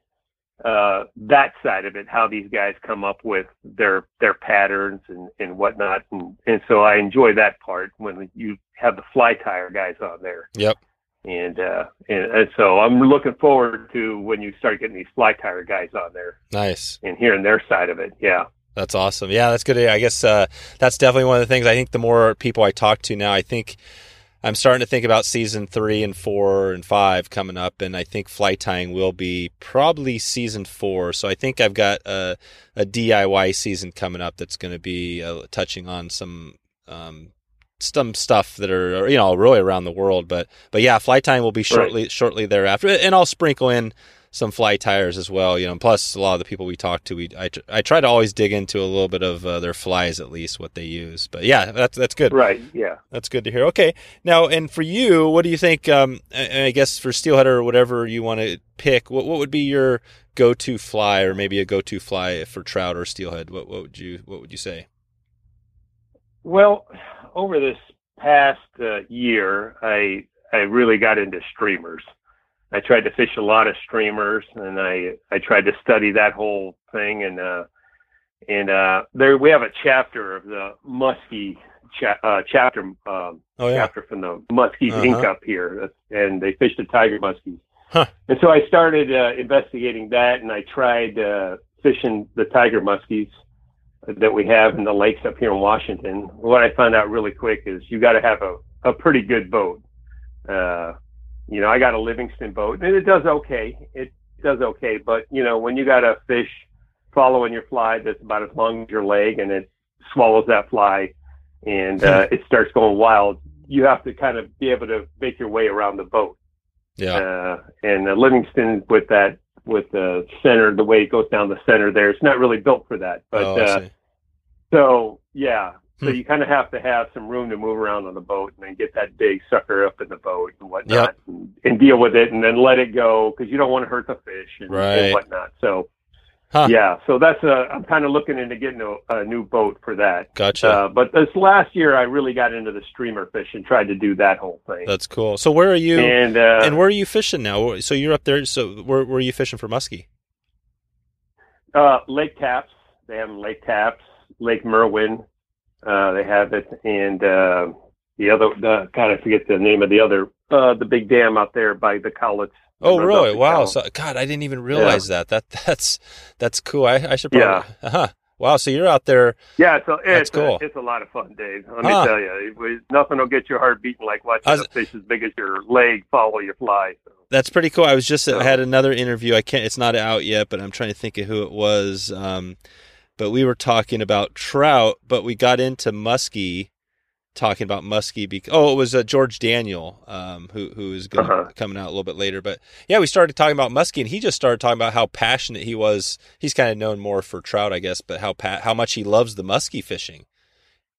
uh, that side of it, how these guys come up with their their patterns and and whatnot, and and so I enjoy that part when you have the fly tire guys on there, Yep. and uh, and, and so I'm looking forward to when you start getting these fly tire guys on there Nice. and hearing their side of it. Yeah. That's awesome. Yeah, that's good. I guess uh, that's definitely one of the things. I think the more people I talk to now, I think I'm starting to think about season three and four and five coming up, and I think fly tying will be probably season four. So I think I've got a, a DIY season coming up that's going to be uh, touching on some um, some stuff that are you know really around the world. But but yeah, fly time will be shortly shortly thereafter, and I'll sprinkle in some fly tires as well. You know, plus a lot of the people we talk to, we I, I try to always dig into a little bit of uh, their flies at least what they use. But yeah, that's that's good. Right. Yeah. That's good to hear. Okay, now and for you, what do you think? Um, I, I guess for steelhead or whatever you want to pick, what what would be your go-to fly, or maybe a go-to fly for trout or steelhead? What what would you what would you say? Well, over this past uh, year, I I really got into streamers. I tried to fish a lot of streamers, and I I tried to study that whole thing. And uh, and uh, there we have a chapter of the Muskie cha- uh, chapter um, Oh yeah, chapter from the Muskies Uh-huh. Inc. up here, and they fish the tiger muskies. Huh. And so I started uh, investigating that, and I tried uh, fishing the tiger muskies that we have in the lakes up here in Washington. What I found out really quick is you got to have a, a pretty good boat. Uh, you know, I got a Livingston boat, and it does okay. It does okay, but you know, when you got a fish following your fly that's about as long as your leg, and it swallows that fly, and uh, it starts going wild, you have to kind of be able to make your way around the boat. yeah, Uh, and uh, Livingston with that, with the center, the way it goes down the center there, it's not really built for that. But oh, uh. So yeah, so Hmm. you kind of have to have some room to move around on the boat and then get that big sucker up in the boat and whatnot and, and deal with it and then let it go because you don't want to hurt the fish and, Right. and whatnot. So Huh. yeah, so that's a I'm kind of looking into getting a, a new boat for that. Gotcha. Uh, but this last year, I really got into the streamer fish and tried to do that whole thing. That's cool. So where are you? and uh, and where are you fishing now? So you're up there. So where where are you fishing for muskie? Uh, Lake Tapps. They have Lake Tapps, Lake Merwin. Uh, they have it, and uh, the other, the God, I forget the name of the other, uh, the big dam out there by the college. Oh, really? Wow. So, God, I didn't even realize that. That that's that's cool. I, I should probably. Yeah. Uh-huh. Wow. So you're out there. yeah, it's a, it's, cool. a, it's a lot of fun, Dave. Let Huh. me tell you, was, nothing will get your heart beating like watching was- a fish as big as your leg follow your fly. So. That's pretty cool. I was just I had another interview. I can't. It's not out yet, but I'm trying to think of who it was. Um, but we were talking about trout, but we got into muskie, talking about muskie. Because oh, it was uh, George Daniel, um, who who is gonna, Uh-huh. coming out a little bit later. But yeah, we started talking about muskie, and he just started talking about how passionate he was. He's kind of known more for trout, I guess, but how pa- how much he loves the muskie fishing.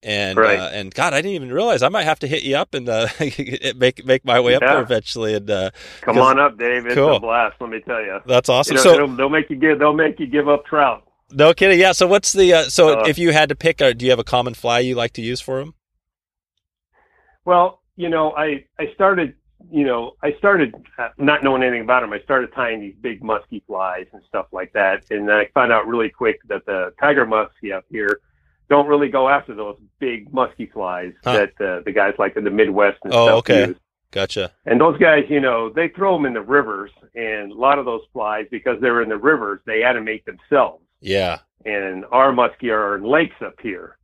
And Right. uh, and God, I didn't even realize I might have to hit you up and uh, make make my way up there eventually. And uh, Come on up, Dave. It's Cool. a blast. Let me tell you. that's awesome. You know, so they'll make you give. They'll make you give up trout. No kidding, yeah. So what's the uh, so Uh, if you had to pick, do you have a common fly you like to use for them? Well, you know, I I started, you know, I started uh, not knowing anything about them. I started tying these big musky flies and stuff like that, and I found out really quick that the tiger muskie up here don't really go after those big musky flies Huh. that uh, the guys like in the Midwest and Oh, stuff okay. use. Gotcha. And those guys, you know, they throw them in the rivers, and a lot of those flies, because they're in the rivers, they animate themselves. Yeah. And our muskie are in lakes up here,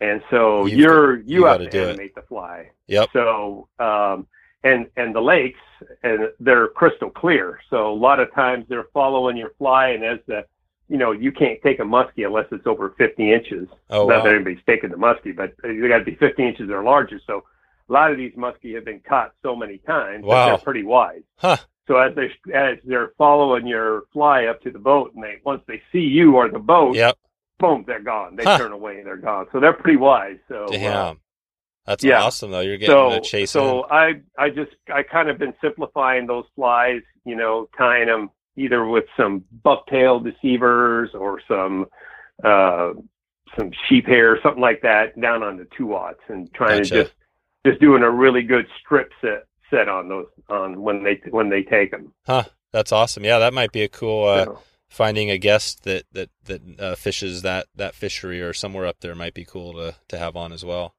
and so You've you're got- you you have to do it. animate the fly. Yep. So, um, and and the lakes, and they're crystal clear. So a lot of times they're following your fly, and as the, you know, you can't take a muskie unless it's over 50 inches. Oh Not wow. that anybody's taking the muskie, but they got to be 50 inches or larger. So a lot of these muskie have been caught so many times Wow. that they're pretty wise. Huh. So as they as they're following your fly up to the boat, and they once they see you or the boat, Yep. boom, they're gone. They Huh. turn away and they're gone. So they're pretty wise. So uh, Damn. That's yeah. awesome though. You're getting so to chase so in. I I just I kind of been simplifying those flies, you know, tying them either with some bucktail deceivers or some uh some sheep hair, something like that, down on the two aughts, and trying Gotcha. to just just doing a really good strip set set on those on when they when they take them. Huh. That's awesome. Yeah, that might be a cool uh, finding a guest that that that uh, fishes that that fishery or somewhere up there might be cool to to have on as well.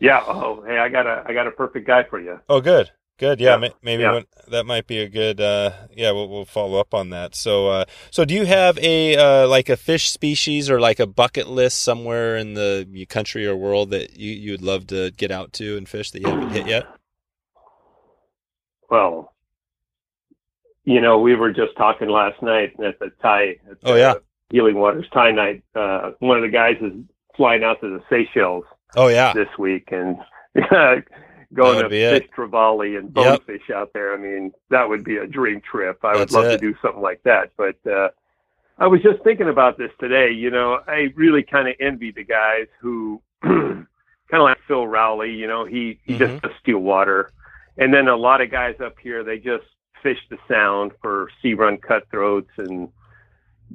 yeah. Oh, hey, I got a I got a perfect guy for you. Oh, good, good. Yeah, Yeah. ma- maybe Yeah. when, that might be a good. Uh, yeah, we'll, we'll follow up on that. So, uh, so do you have a uh, like a fish species or like a bucket list somewhere in the country or world that you you would love to get out to and fish that you haven't hit yet? Well, you know, we were just talking last night at the tie. At Oh, the yeah. Healing Waters tie night. Uh, one of the guys is flying out to the Seychelles Oh yeah, this week and going to it. fish Trevally and Yep. bonefish out there. I mean, that would be a dream trip. I That's would love it. to do something like that. But uh, I was just thinking about this today. You know, I really kind of envy the guys who kind of like Phil Rowley. You know, he he Mhm. just water, and then a lot of guys up here they just fish the sound for sea run cutthroats and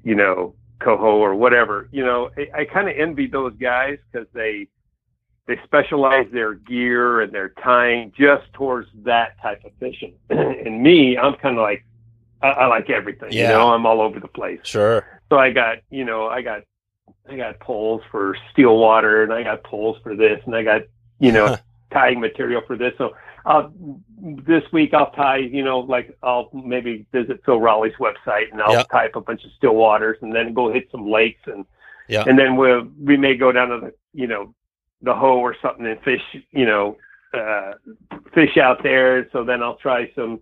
you know coho or whatever. You know, I, I kind of envy those guys because they they specialize their gear and their tying just towards that type of fishing. and me, I'm kind of like I, I like everything. Yeah. You know, I'm all over the place. sure. So I got, you know, I got, I got poles for steel water, and I got poles for this, and I got, you know, tying material for this. So uh, this week I'll tie, you know, like I'll maybe visit Phil Rowley's website, and I'll Yeah. type a bunch of still waters, and then go hit some lakes, and Yeah. and then we'll we may go down to the, you know, the Hoh or something and fish, you know, uh, fish out there. So then I'll try some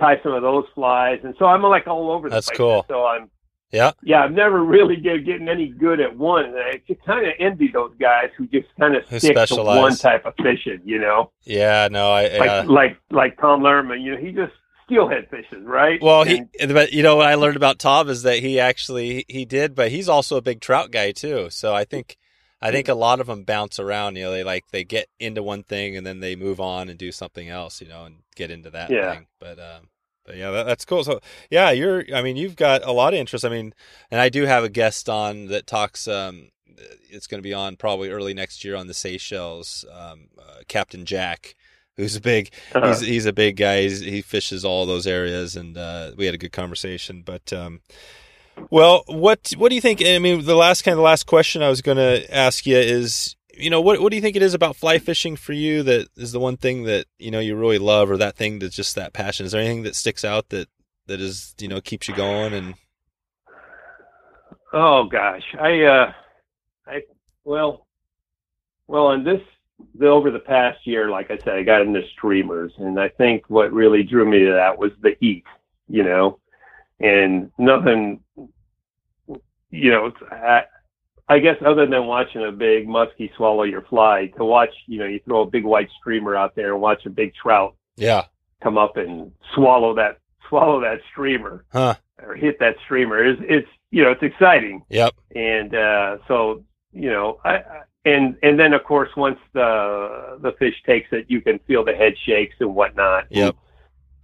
tie some of those flies, and so I'm like all over the That's place. cool. So I'm Yeah. yeah, I've never really get, getting any good at one. And I just kind of envy those guys who just kind of stick to one type of fishing, you know, Yeah. No. I. like uh, like like Tom Larimer. You know, he just steelhead fishes, right? Well, he, And- but you know what I learned about Tom is that he actually he did, but he's also a big trout guy too. So I think I think a lot of them bounce around. You know, they like they get into one thing and then they move on and do something else. You know, and get into that Yeah. thing. But um, yeah, that, that's cool. So yeah, you're. I mean, you've got a lot of interest. I mean, and I do have a guest on that talks. Um, it's going to be on probably early next year on the Seychelles. Um, uh, Captain Jack. Who's a big uh, he's he's a big guy. He's, he fishes all those areas, and uh, we had a good conversation. But um, well, what what do you think? I mean, the last kind of the last question I was going to ask you is, you know, what what do you think it is about fly fishing for you that is the one thing that you know you really love, or that thing that's just that passion? Is there anything that sticks out that that is you know keeps you going? And oh gosh, I uh, I well, well, in this the over the past year, like I said, I got into streamers, and I think what really drew me to that was the heat, you know, and nothing, you know, I, I guess other than watching a big muskie swallow your fly, to watch, you know, you throw a big white streamer out there and watch a big trout Yeah. come up and swallow that swallow that streamer Huh. or hit that streamer is it's you know it's exciting Yep. and uh so you know I, I and and then of course once the the fish takes it you can feel the head shakes and whatnot Yep.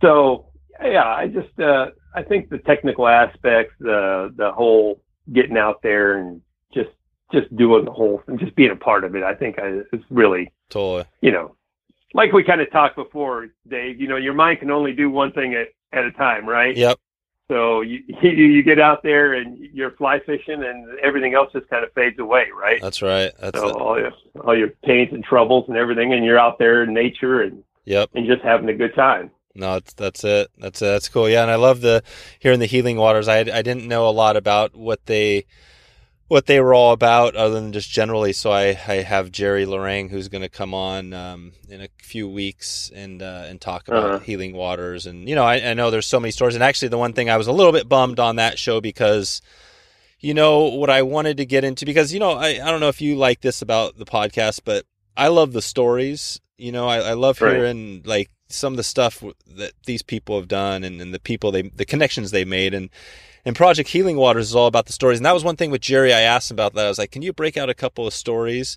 so yeah i just uh i think the technical aspects the the whole getting out there and just just doing the whole and just being a part of it i think I, is really Totally. you know like we kind of talked before dave you know your mind can only do one thing at, at a time right Yep. so you, you you get out there and you're fly fishing and everything else just kind of fades away right That's right. That's so it. all your all your pains and troubles and everything and you're out there in nature and Yep. and just having a good time No, that's that's it. That's it. That's cool. Yeah, and I love the here in the healing waters. I I didn't know a lot about what they what they were all about, other than just generally. So I I have Jerry Lorang who's going to come on um, in a few weeks and uh, and talk about Uh-huh. healing waters. And you know, I, I know there's so many stories. And actually, the one thing I was a little bit bummed on that show because. You know what I wanted to get into because you know I, I don't know if you like this about the podcast, but I love the stories. You know, I, I love Right. hearing like some of the stuff that these people have done and, and the people they the connections they made and and Project Healing Waters is all about the stories. And that was one thing with Jerry I asked him about that. I was like, Can you break out a couple of stories?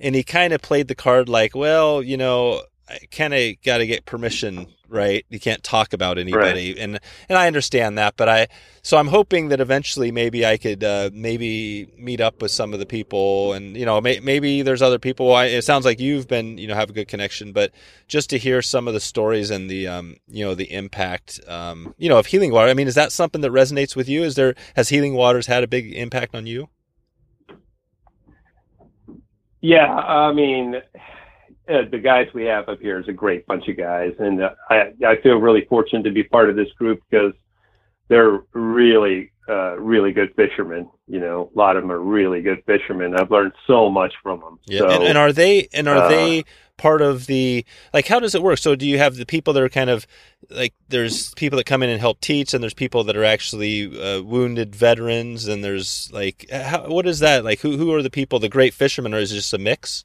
And he kind of played the card like, Well, you know, kind of got to get permission, right? You can't talk about anybody, and and I understand that, but I so I'm hoping that eventually maybe I could uh, maybe meet up with some of the people, and you know may, maybe there's other people. I, it sounds like you've been you know have a good connection, but just to hear some of the stories and the um you know the impact um you know of healing water. I mean, is that something that resonates with you? Is there has healing waters had a big impact on you? Yeah, I mean, uh, the guys we have up here is a great bunch of guys, and uh, I I feel really fortunate to be part of this group because they're really uh, really good fishermen. You know, a lot of them are really good fishermen. I've learned so much from them. Yeah, So, and, and are they and are uh, they part of the like? How does it work? So do you have the people that are kind of like there's people that come in and help teach, and there's people that are actually uh, wounded veterans, and there's like how, what is that like? Who who are the people? The great fishermen, or is it just a mix?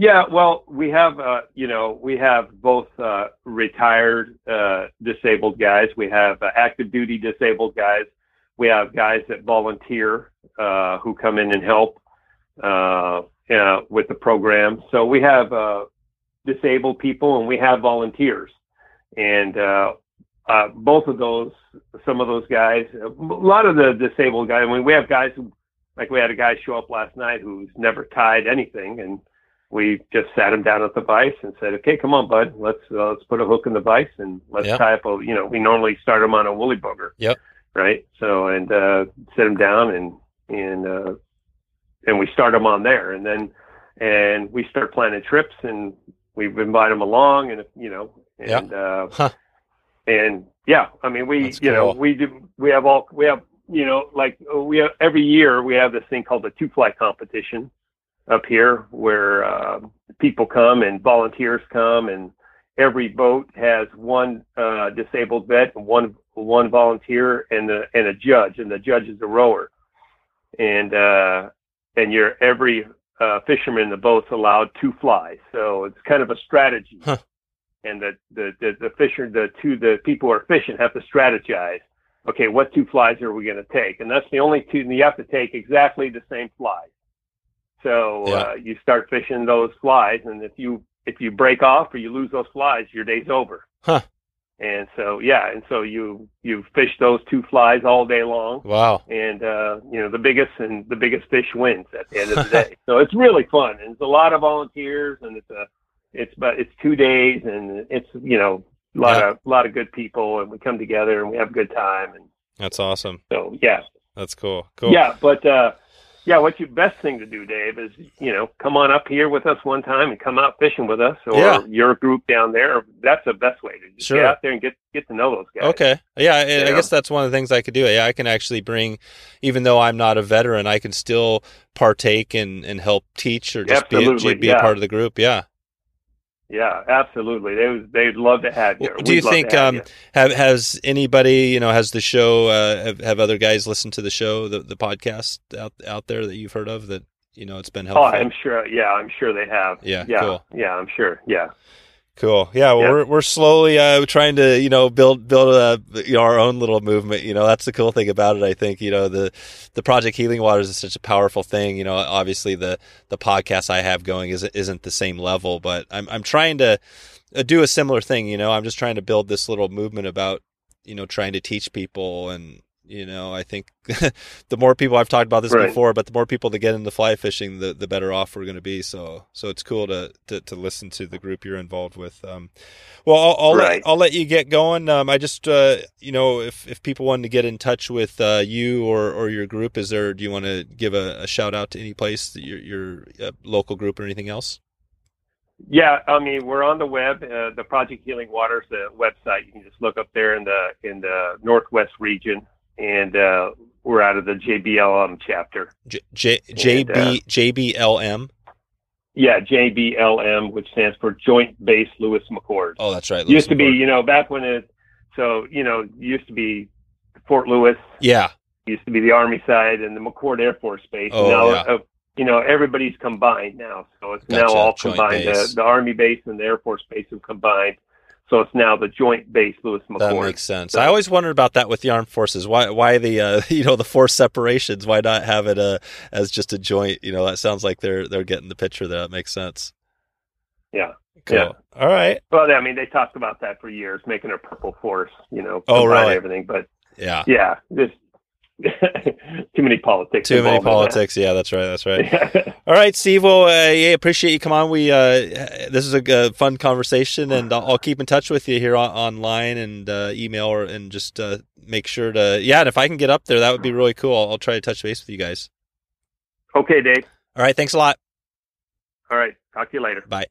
Yeah, well, we have, uh, you know, we have both uh, retired uh, disabled guys. We have uh, active duty disabled guys. We have guys that volunteer uh, who come in and help uh, with the program. So we have uh, disabled people and we have volunteers. And uh, uh, both of those, some of those guys, a lot of the disabled guys, I mean, we have guys who, like we had a guy show up last night who's never tied anything and we just sat him down at the vise and said, "Okay, come on, bud. Let's uh, let's put a hook in the vise and let's Yep. tie up a. You know, we normally start him on a woolly booger. Yep. Right. So and uh, sit him down and and uh, and we start him on there, and then and we start planning trips, and we invite them along, and you know, and uh, Huh. and yeah, I mean, we That's you know we do we have all we have you know like we have every year we have this thing called the two fly competition up here where uh, people come and volunteers come and every boat has one uh, disabled vet and one one volunteer and the and a judge and the judge is a rower. And uh, and you're every uh, fisherman in the boat's allowed two flies so it's kind of a strategy. Huh. and the the the, the fisher the two the people who are fishing have to strategize. Okay what two flies are we going to take? And that's the only two and you have to take exactly the same flies so Yeah. uh, you start fishing those flies, and if you if you break off or you lose those flies, your day's over. Huh. And so yeah, and so you you fish those two flies all day long, Wow. and uh, you know the biggest and the biggest fish wins at the end of the day. so it's really fun, and it's a lot of volunteers, and it's a it's but it's two days, and it's you know a lot Yeah. of a lot of good people, and we come together and we have a good time, and That's awesome. so yeah, That's cool. Cool. yeah, but uh, yeah, what's your best thing to do, Dave? Is you know come on up here with us one time and come out fishing with us, or Yeah. your group down there. That's the best way to just Sure. get out there and get get to know those guys. Okay. Yeah, I, guess that's one of the things I could do. Yeah, I can actually bring, even though I'm not a veteran, I can still partake and, and help teach or just be, Absolutely, be a yeah. part of the group. Yeah. Yeah, absolutely. They would, they'd love to have you. Well, do you We'd love to think have um, you. have has anybody you know has the show uh, have, have other guys listened to the show the the podcast out out there that you've heard of that you know it's been helpful? Oh, helpful? I'm sure. Yeah, I'm sure they have. Yeah, yeah, cool. yeah. I'm sure. Yeah. Cool. Yeah, well, Yeah. we're we're slowly uh, trying to you know build build a you know, our own little movement. You know, that's the cool thing about it. I think you know the the project Healing Waters is such a powerful thing. You know, obviously the the podcast I have going isn't isn't the same level, but I'm I'm trying to uh, do a similar thing. You know, I'm just trying to build this little movement about you know trying to teach people and. You know, I think the more people I've talked about this Right. before, but the more people that get into fly fishing, the, the better off we're going to be. So, so it's cool to, to, to listen to the group you're involved with. Um, well, I'll, I'll, Right. let, I'll let you get going. Um, I just, uh, you know, if, if people wanted to get in touch with uh, you or, or your group, is there, do you want to give a, a shout out to any place, that your, your uh, local group or anything else? Yeah, I mean, we're on the web. Uh, the Project Healing Waters the website. You can just look up there in the in the Northwest region, and uh, we're out of the JBLM chapter. J, J, JB, uh, JBLM. Yeah, JBLM, which stands for Joint Base Lewis McChord. Oh, that's right. used to be, you know, back when it. So you know, used to be Fort Lewis. Yeah. Used to be the Army side and the McChord Air Force Base. Oh, now, yeah. uh, you know, everybody's combined now. So it's Gotcha. now all Joint combined. The, the Army base and the Air Force base have combined. So it's now the Joint Base Lewis McChord. That makes sense. So- I always wondered about that with the armed forces. Why, why the, uh, you know, the force separations? Why not have it uh, as just a joint? You know, that sounds like they're they're getting the picture. There, that makes sense. Yeah. Cool. Yeah. All right. Well, I mean, they talked about that for years, making a purple force, you know, Oh, really? everything. But Yeah. yeah, just too many politics. Too many in that. politics. Yeah, that's right. That's right. All right, Steve. Well, uh, yeah, appreciate you come on. We uh, this is a uh, fun conversation, and I'll, I'll keep in touch with you here on, online and uh, email, or and just uh, make sure to yeah. And if I can get up there, that would be really cool. I'll, I'll try to touch base with you guys. okay, Dave. All right. Thanks a lot. All right. Talk to you later. Bye.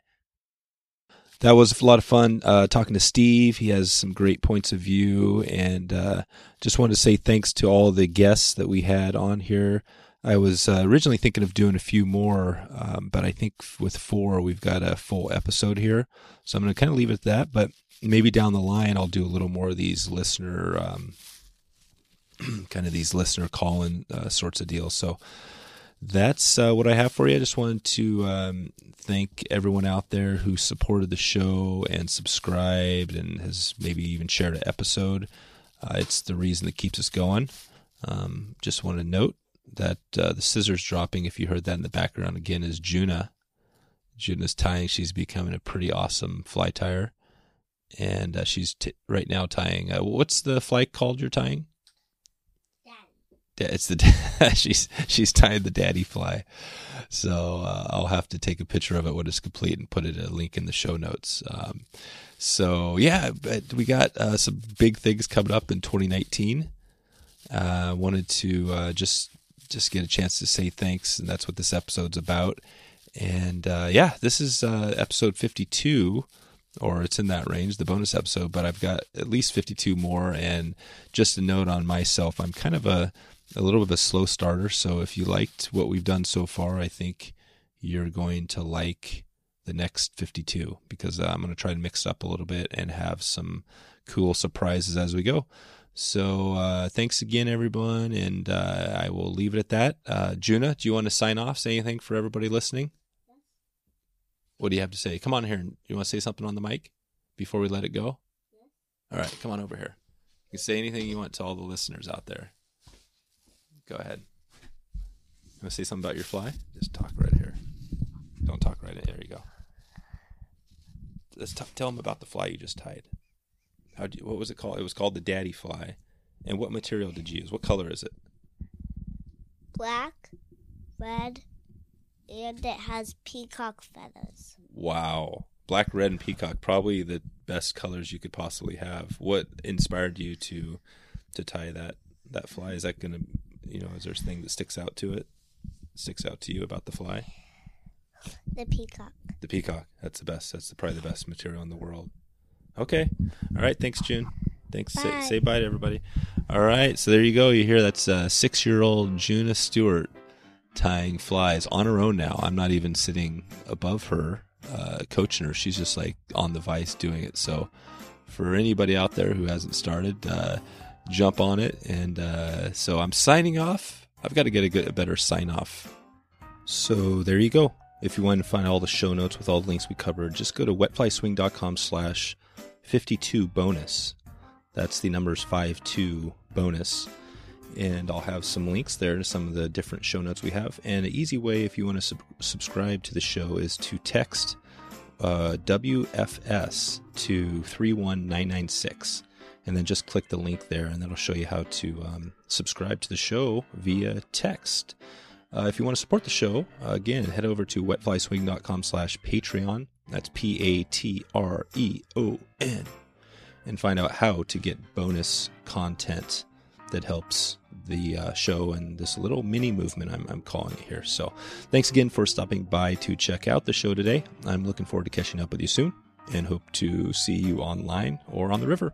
That was a lot of fun uh, talking to Steve. He has some great points of view, and uh, just wanted to say thanks to all the guests that we had on here. I was uh, originally thinking of doing a few more, um, but I think with four we've got a full episode here, so I'm going to kind of leave it at that. But maybe down the line I'll do a little more of these listener, um, kind of these listener call-in uh, sorts of deals. So that's uh, what I have for you. I just wanted to um, thank everyone out there who supported the show and subscribed and has maybe even shared an episode. Uh, it's the reason that keeps us going. Um, just want to note that uh, the scissors dropping, if you heard that in the background again, is Juna. Juna's tying. She's becoming a pretty awesome fly tire. And uh, she's t- right now tying. Uh, what's the fly called you're tying? It's the she's she's tying the daddy fly, so uh, I'll have to take a picture of it when it's complete and put it a link in the show notes. Um, so yeah, but we got uh, some big things coming up in 2019. Uh, wanted to uh, just just get a chance to say thanks, and that's what this episode's about. And uh, yeah, this is uh, episode 52, or it's in that range, the bonus episode. But I've got at least 52 more. And just a note on myself, I'm kind of a a little bit of a slow starter. So if you liked what we've done so far, I think you're going to like the next 52 because uh, I'm going to try to mix it up a little bit and have some cool surprises as we go. So uh, thanks again, everyone, and uh, I will leave it at that. Uh, Juna, do you want to sign off? Say anything for everybody listening? What do you have to say? Come on here. You want to say something on the mic before we let it go? All right, come on over here. You can say anything you want to all the listeners out there. Go ahead. You want to say something about your fly? Just talk right here. Don't talk right in. There you go. Let's t- tell them about the fly you just tied. How you, what was it called? It was called the daddy fly. And what material did you use? What color is it? black, red, and it has peacock feathers. Wow. Black, red, and peacock. Probably the best colors you could possibly have. What inspired you to to tie that that fly? Is that gonna you know, is there a thing that sticks out to it? Sticks out to you about the fly? The peacock. The peacock. That's the best. That's the, probably the best material in the world. Okay. All right. Thanks, June. Thanks. Say, Bye. say bye to everybody. All right. So there you go. You hear that's uh, six year old Juna Stewart tying flies on her own now. I'm not even sitting above her uh, coaching her. She's just like on the vice doing it. So for anybody out there who hasn't started, uh, jump on it. And uh, so I'm signing off. I've got to get a, good, a better sign off. So there you go. If you want to find all the show notes with all the links we covered, just go to wetflyswing.com slash 52 bonus. That's the numbers 52 bonus. And I'll have some links there to some of the different show notes we have. And an easy way, if you want to sub- subscribe to the show, is to text uh, WFS to 31996. And then just click the link there, and that'll show you how to um, subscribe to the show via text. Uh, if you want to support the show, uh, again, head over to wetflyswing.com slash Patreon. That's P A T R E O N. And find out how to get bonus content that helps the uh, show and this little mini movement I'm, I'm calling it here. So thanks again for stopping by to check out the show today. I'm looking forward to catching up with you soon and hope to see you online or on the river.